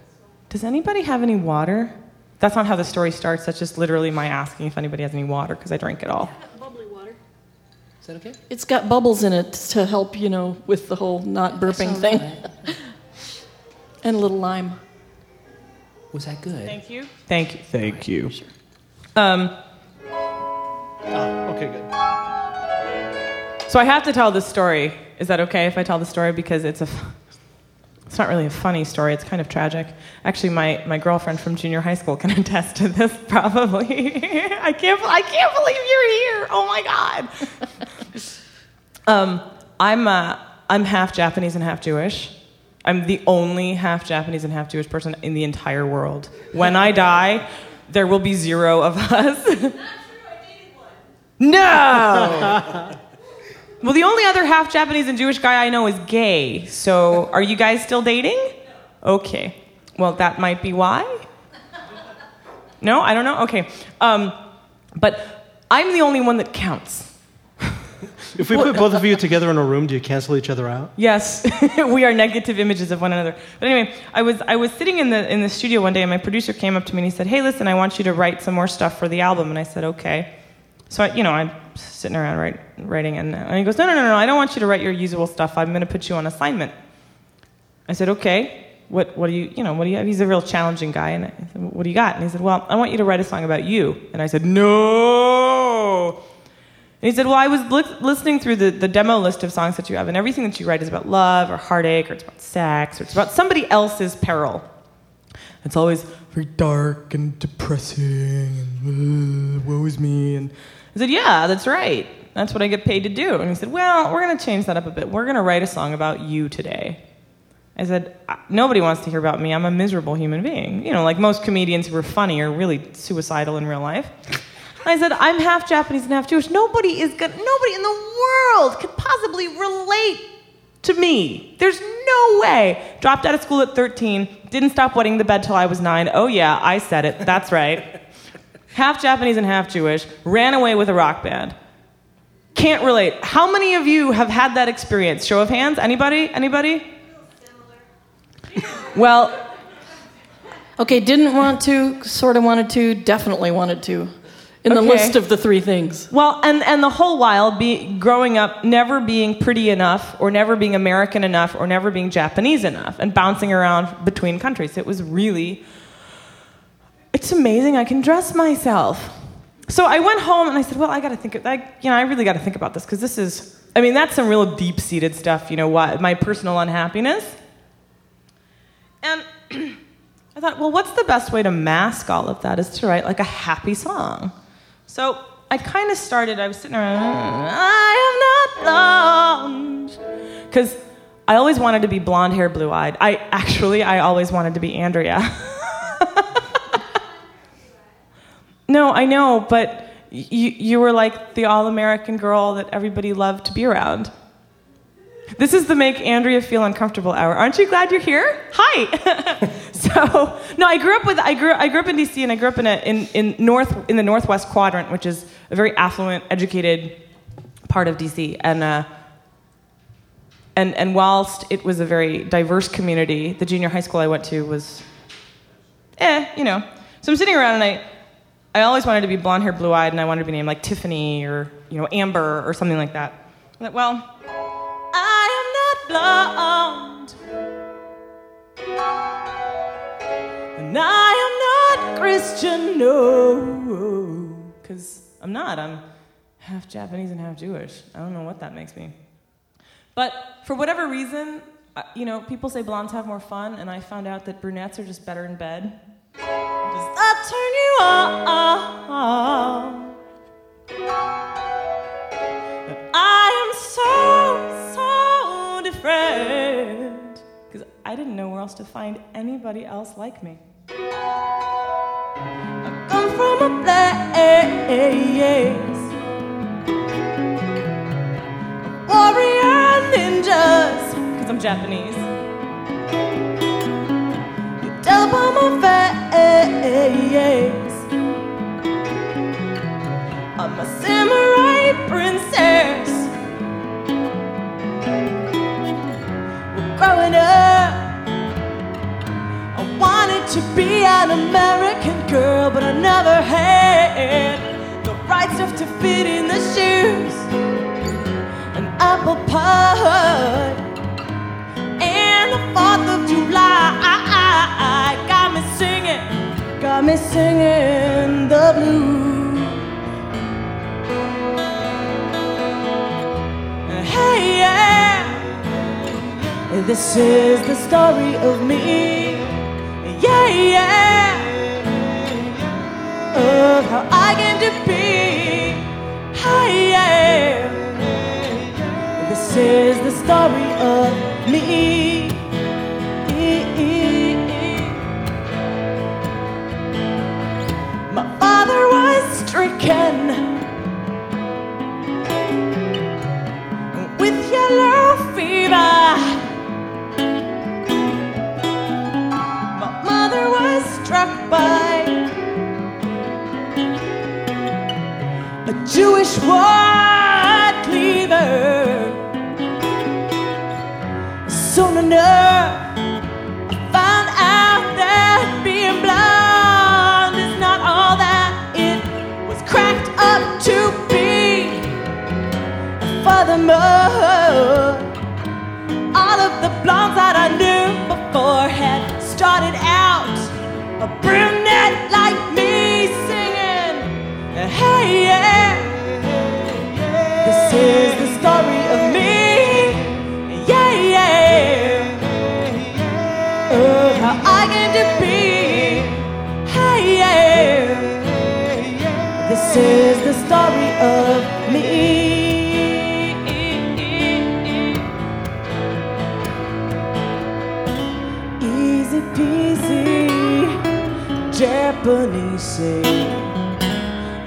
Does anybody have any water? That's not how the story starts. That's just literally my asking if anybody has any water because I drink it all. Bubbly water. Is that okay? It's got bubbles in it to help, you know, with the whole not burping thing. [LAUGHS] and a little lime. Was that good? Thank you. Thank you. Thank you. Um, Oh, okay, good. So I have to tell this story. Is that okay if I tell the story because it's a it's not really a funny story. It's kind of tragic. Actually, my, my girlfriend from junior high school can [LAUGHS] attest to this [LAUGHS] probably. I can't I can't believe you're here. Oh my god. [LAUGHS] um, I'm uh, I'm half Japanese and half Jewish. I'm the only half Japanese and half Jewish person in the entire world. When I die, there will be zero of us. Not true. I dated one. No. Well, the only other half Japanese and Jewish guy I know is gay. So, are you guys still dating? Okay. Well, that might be why. No, I don't know. Okay. Um, but I'm the only one that counts. [LAUGHS] If we put both of you together in a room, do you cancel each other out? Yes, [LAUGHS] we are negative images of one another. But anyway, I was I was sitting in the in the studio one day, and my producer came up to me and he said, "Hey, listen, I want you to write some more stuff for the album." And I said, "Okay." So I, you know, I'm sitting around write, writing, and, and he goes, "No, no, no, no, I don't want you to write your usual stuff. I'm going to put you on assignment." I said, "Okay." What, what do you, you know, what do you have? He's a real challenging guy. And I said, what do you got? And he said, well, I want you to write a song about you. And I said, no. And he said, Well, I was look, listening through the, the demo list of songs that you have, and everything that you write is about love or heartache or it's about sex or it's about somebody else's peril. It's always very dark and depressing and uh, woe is me. And I said, Yeah, that's right. That's what I get paid to do. And he said, Well, we're going to change that up a bit. We're going to write a song about you today. I said, Nobody wants to hear about me. I'm a miserable human being. You know, like most comedians who are funny are really suicidal in real life. I said, I'm half Japanese and half Jewish. Nobody is gonna, nobody in the world could possibly relate to me. There's no way. Dropped out of school at 13, didn't stop wetting the bed till I was nine. Oh, yeah, I said it. That's right. Half Japanese and half Jewish, ran away with a rock band. Can't relate. How many of you have had that experience? Show of hands? Anybody? Anybody? Well, Okay, didn't want to, sort of wanted to, definitely wanted to. In the Okay. list of the three things. Well, and, and the whole while be, growing up, never being pretty enough, or never being American enough, or never being Japanese enough, and bouncing around between countries. It was really, it's amazing I can dress myself. So I went home and I said, well, I got to think, of, you know, I really got to think about this because this is, I mean, that's some real deep-seated stuff. You know, what my personal unhappiness. And [CLEARS THROAT] I thought, well, what's the best way to mask all of that is to write like a happy song. So I kind of started, I was sitting around, I am not blonde. Because I always wanted to be blonde hair, blue eyed. I actually, I always wanted to be Andrea. [LAUGHS] no, I know, but you, you were like the all American girl that everybody loved to be around. This is the make Andrea feel uncomfortable hour. Aren't you glad you're here? Hi. [LAUGHS] so no, I grew up with I grew I grew up in DC and I grew up in a in, in north in the northwest quadrant, which is a very affluent, educated part of DC. And uh, and and whilst it was a very diverse community, the junior high school I went to was eh, you know. So I'm sitting around and I I always wanted to be blonde hair, blue eyed, and I wanted to be named like Tiffany or you know Amber or something like that. Well, I am not blonde. And I am not Christian, no. Because I'm not. I'm half Japanese and half Jewish. I don't know what that makes me. But for whatever reason, you know, people say blondes have more fun, and I found out that brunettes are just better in bed. Just, I turn you on. But I am so, so different. Because I didn't know where else to find anybody else like me. I come from a place. Warrior ninjas. Because I'm Japanese. Tell by my face. I'm a samurai princess. Growing up, I wanted to be an American girl, but I never had the right stuff to fit in the shoes. An apple pie and the 4th of July me singing the blues. Hey, yeah, this is the story of me. Yeah, yeah, of how I came to be. Hey, yeah, this is the story of me. My father was stricken with yellow fever. My mother was struck by a Jewish war cleaver. Soon enough, Furthermore, all of the blondes that I knew before had started out a brunette like me singing. Hey, yeah, this is the story of me. Yeah, yeah, of how I came to be. Hey, yeah, this is the story of peasy, Japanese.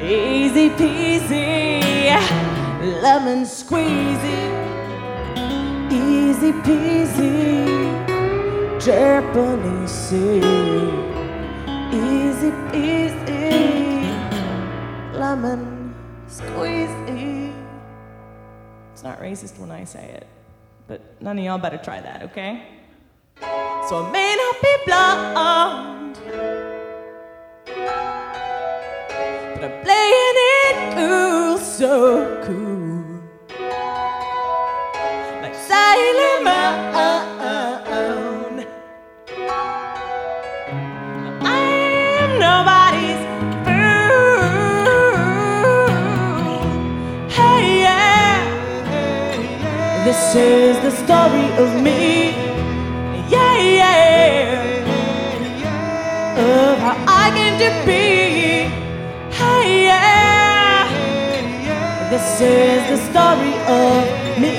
Easy peasy, lemon squeezy. Easy peasy, Japanese. Easy peasy, lemon squeezy. It's not racist when I say it, but none of y'all better try that, okay? So I may not be blonde, but I'm playing it cool, so cool. Like Sailor Moon. I am nobody's fool. Hey, yeah. This is the story of me. To be. Hey, yeah. This is the story of me.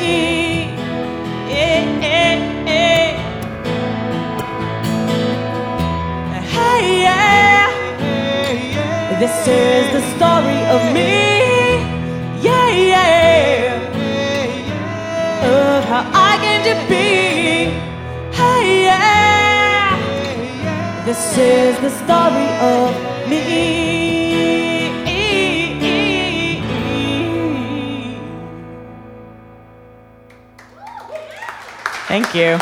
Hey, yeah. This is the story of me. Yeah, yeah. Of how I came to be. This is the story of me. Thank you.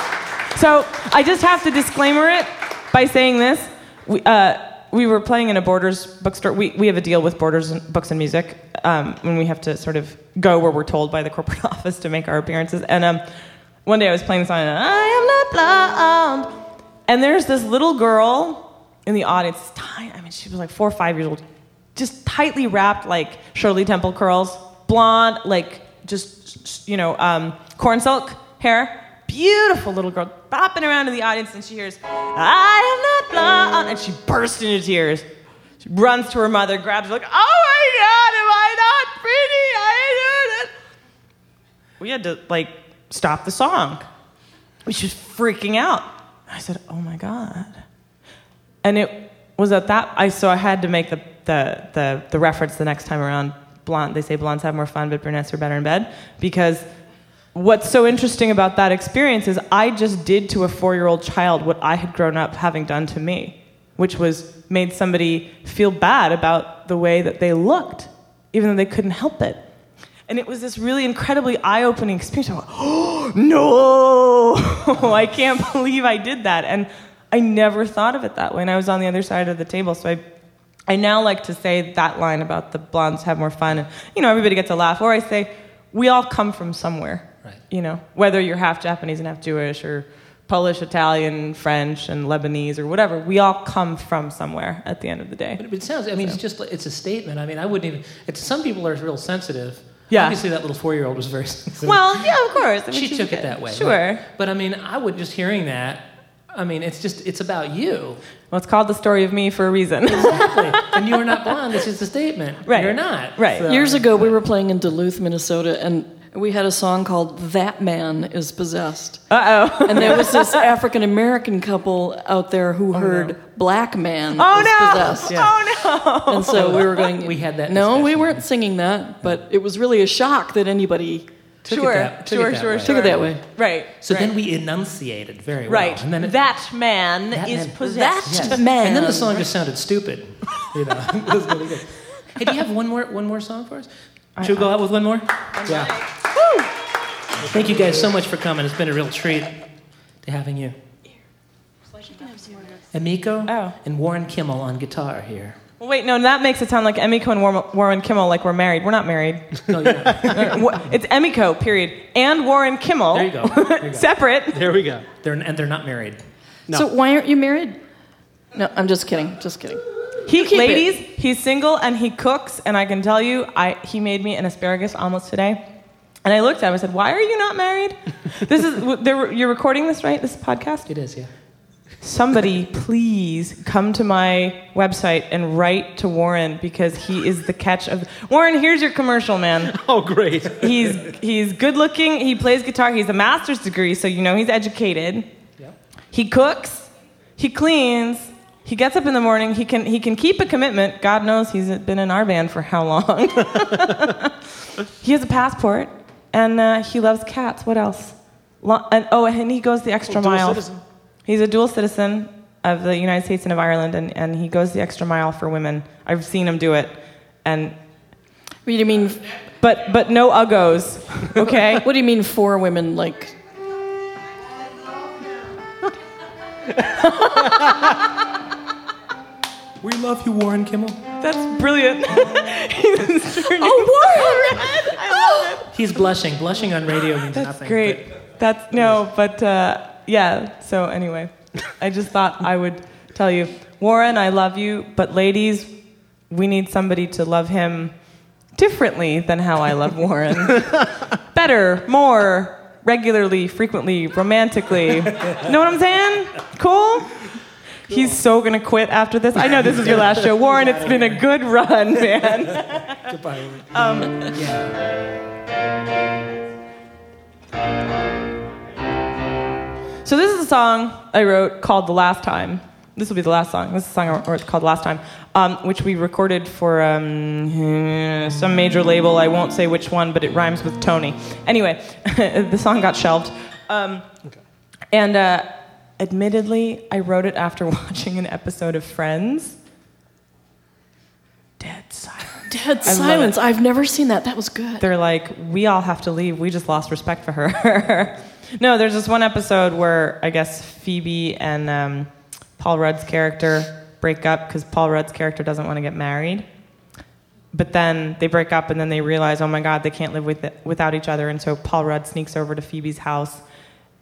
So I just have to disclaimer it by saying this. We, uh, we were playing in a Borders bookstore. We, we have a deal with Borders and Books and Music um, when we have to sort of go where we're told by the corporate [LAUGHS] office to make our appearances. And um, one day I was playing the song, and I am not blonde. And there's this little girl in the audience, tiny, I mean, she was like four or five years old, just tightly wrapped like Shirley Temple curls, blonde, like just, you know, um, corn silk hair. Beautiful little girl bopping around in the audience, and she hears, I am not blonde. And she bursts into tears. She runs to her mother, grabs her, like, oh my God, am I not pretty? I did it. We had to, like, stop the song. She was freaking out. I said, oh my God. And it was at that, I, so I had to make the, the, the, the reference the next time around. Blonde, they say blondes have more fun, but brunettes are better in bed. Because what's so interesting about that experience is I just did to a four year old child what I had grown up having done to me, which was made somebody feel bad about the way that they looked, even though they couldn't help it. And it was this really incredibly eye opening experience. I went, oh, no, [LAUGHS] I can't believe I did that. And I never thought of it that way. And I was on the other side of the table. So I, I now like to say that line about the blondes have more fun. And, you know, everybody gets a laugh. Or I say, we all come from somewhere. Right. You know, whether you're half Japanese and half Jewish or Polish, Italian, French, and Lebanese or whatever. We all come from somewhere at the end of the day. But it sounds. I mean, it's just. It's a statement. I mean, I wouldn't even. Some people are real sensitive. Yeah. Obviously, that little four-year-old was very sensitive. Well, yeah, of course. I mean, she she's took it that way. Sure. But, but I mean, I would just hearing that. I mean, it's just. It's about you. Well, it's called the story of me for a reason. Exactly. [LAUGHS] and you are not blonde. This is the statement. Right. You're not. Right. So- Years ago, we were playing in Duluth, Minnesota, and we had a song called That Man is Possessed. Uh oh. And there was this [LAUGHS] African American couple out there who heard Black Man Oh is no! Possessed. Oh no! And so we were going, We had that No, we weren't singing that, but it was really a shock that anybody Took it that- took it that sure, way. took it that way. Right. So right. then we enunciated very well. Right. And then it, that man That is man- possessed. That man. And then the song just sounded stupid. You know, [LAUGHS] it was really good. Hey, do you have one more one more song for us? Should we go uh, out with one more? Yeah. Woo! Thank you guys so much for coming. It's been a real treat to having you. Emiko Oh. and Warren Kimmel on guitar here. Well, wait, no, that makes it sound like Emiko and War- Warren Kimmel like we're married. We're not married. [LAUGHS] No, you're not. [LAUGHS] Wa- it's Emiko, period, and Warren Kimmel. There you go. There you go. [LAUGHS] Separate. There we go. They're, and they're not married. So why aren't you married? No, I'm just kidding. Just kidding. He, ladies, he's single and he cooks, and I can tell you, I he made me an asparagus omelet today. And I looked at him and said, "Why are you not married? [LAUGHS] This is you're recording this, right? This podcast. It is, yeah. Somebody, please come to my website and write to Warren because he is the catch of Warren. Here's your commercial, man. [LAUGHS] Oh, great. He's he's good looking. He plays guitar. He's a master's degree, so you know he's educated. Yep. He cooks. He cleans. He gets up in the morning. He can he can keep a commitment. God knows he's been in our band for how long. [LAUGHS] he has a passport, and uh, he loves cats. What else? Lo- and, oh, and he goes the extra Dual mile. citizen. He's a dual citizen of the United States and of Ireland, and, and he goes the extra mile for women. I've seen him do it, and What do you mean? but but no uggos. Okay. [LAUGHS] What do you mean for women? Like [LAUGHS] We love you, Warren Kimmel. That's brilliant. [LAUGHS] oh, [LAUGHS] Warren! I love him. He's blushing. Blushing on radio means That's nothing. great. That's no, but uh, yeah. So anyway, I just thought I would tell you, Warren, I love you, but ladies, we need somebody to love him differently than how I love Warren. [LAUGHS] Better, more, regularly, frequently, romantically. know what I'm saying? Cool. He's so gonna quit after this. I know this is your last show, Warren. It's been a good run, man. Goodbye. Um, yeah. So this is a song I wrote called "The Last Time." This will be the last song. This is a song I wrote called Last Time," um, which we recorded for um, some major label. I won't say which one, but it rhymes with Tony. Anyway, [LAUGHS] the song got shelved, um, and uh, admittedly, I wrote it after [LAUGHS] watching an episode of Friends. Dead silence. dead silence. I've never seen that. That was good. they're like, we all have to leave. We just lost respect for her. [LAUGHS] no, there's this one episode where I guess Phoebe and um, Paul Rudd's character break up because Paul Rudd's character doesn't want to get married. But then they break up and then they realize, oh my God, they can't live with it, without each other. And so Paul Rudd sneaks over to Phoebe's house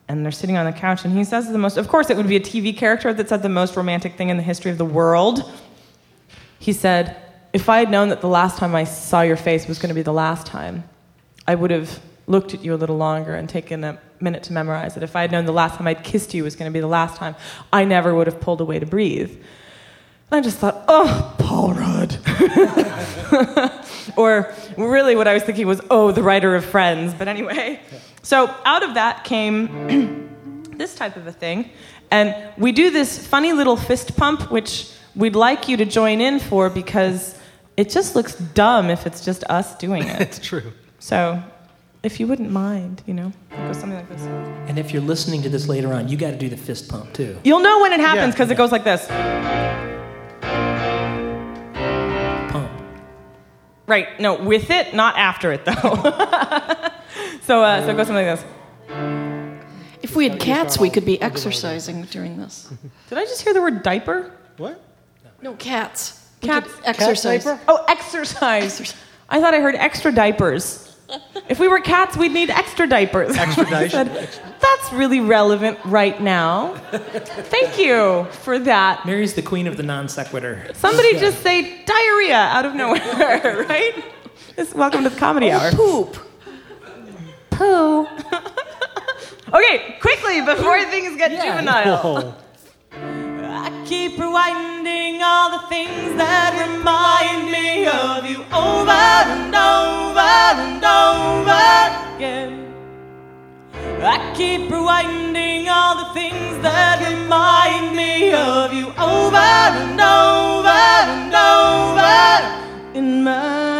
and they're sitting on the couch and he says the most, of course, it would be a TV character that said the most romantic thing in the history of the world. He said, If I had known that the last time I saw your face was going to be the last time, I would have looked at you a little longer and taken a minute to memorize it. If I had known the last time I'd kissed you was going to be the last time, I never would have pulled away to breathe. And I just thought, oh, Paul Rudd. [LAUGHS] or really, what I was thinking was, oh, the writer of Friends. But anyway, so out of that came [CLEARS THROAT] this type of a thing. And we do this funny little fist pump, which we'd like you to join in for because it just looks dumb if it's just us doing it. [LAUGHS] It's true. so if you wouldn't mind, you know, it goes something like this. And if you're listening to this later on, you got to do the fist pump too. You'll know when it happens Yeah. because it goes like this. Right. No, with it, not after it though. [LAUGHS] so, uh, so it goes something like this. If we had cats, we could be exercising during this. Did I just hear the word diaper? What? No, cats. We Cats. could exercise. diaper? Oh, exercise. I thought I heard extra diapers. [LAUGHS] If we were cats, we'd need extra diapers. [LAUGHS] Extradition. Said, That's really relevant right now. [LAUGHS] Thank you for that. Mary's the queen of the non sequitur. Somebody just say diarrhea out of nowhere, right? Just welcome to the comedy oh, hour. Poop. Poo. okay, quickly before things get juvenile. Oh. Keep rewinding all the things that remind me of you over and over and over again. I keep rewinding all the things that remind me of you over and over and over in my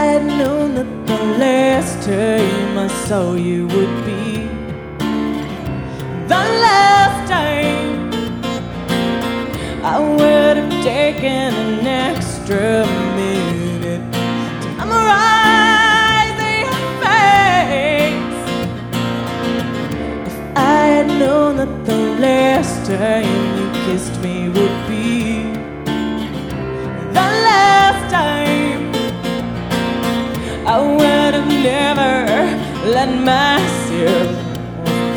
I had known that the last time I saw you would be the last time I would have taken an extra minute to memorize your face. If I had known that the last time you kissed me I would have never let myself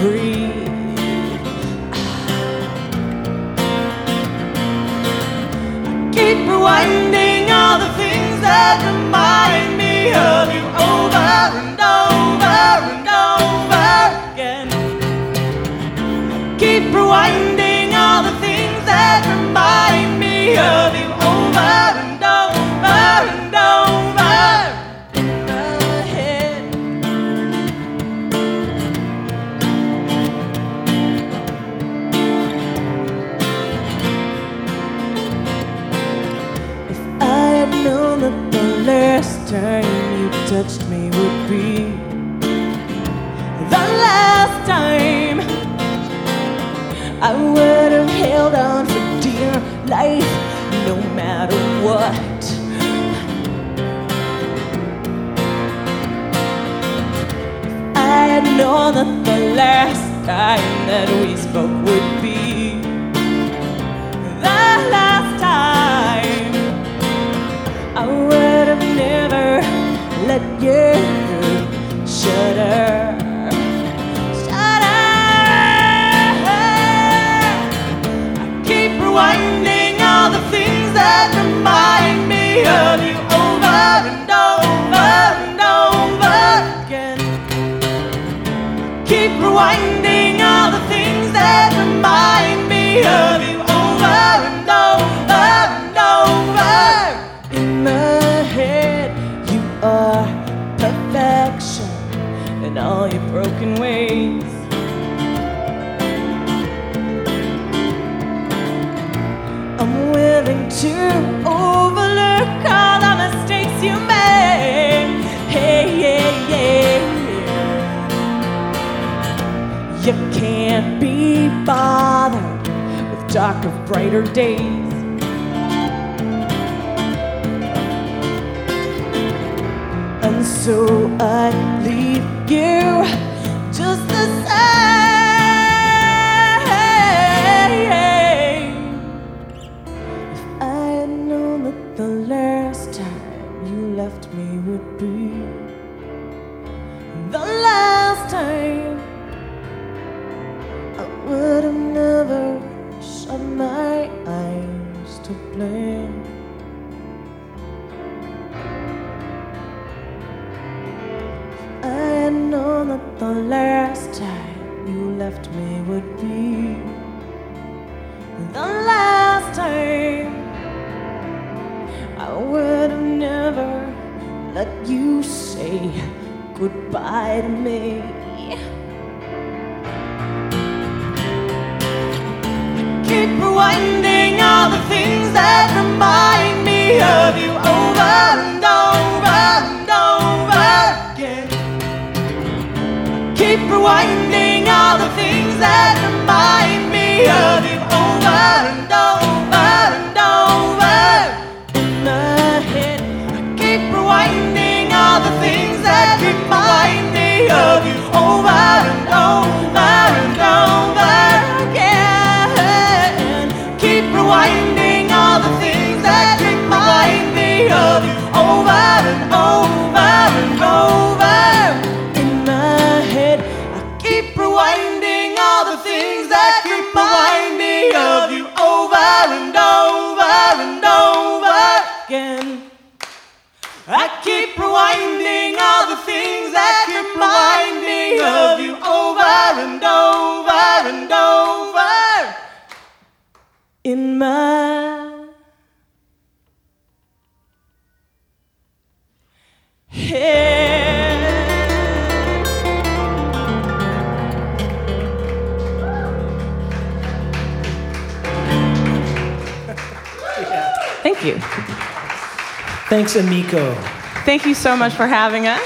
breathe. Keep rewinding all the things that remind me of you over and over and over again. Keep rewinding all the things that remind me of you touched me would be the last time, I would have held on for dear life no matter what. I had known that the last time that we spoke would shudder. Shudder. Bothered with darker, brighter days. And so I leave you let you say goodbye to me. Keep rewinding all the things that remind me of you over and over and over again. Keep rewinding all the things that things keep rewinding all the things that keep reminding of you over and over and over in my head. [LAUGHS] Thank you. Thanks, Emiko. Thank you so much for having us.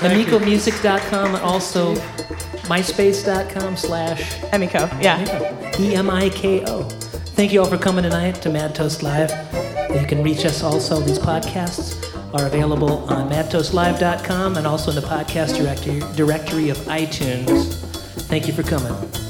EmikoMusic.com and also MySpace.com slash Emiko, yeah. E-M-I-K-O. Thank you all for coming tonight to Mad Toast Live. You can reach us also. These podcasts are available on madtoastlive.com and also in the podcast directory, directory of iTunes. Thank you for coming.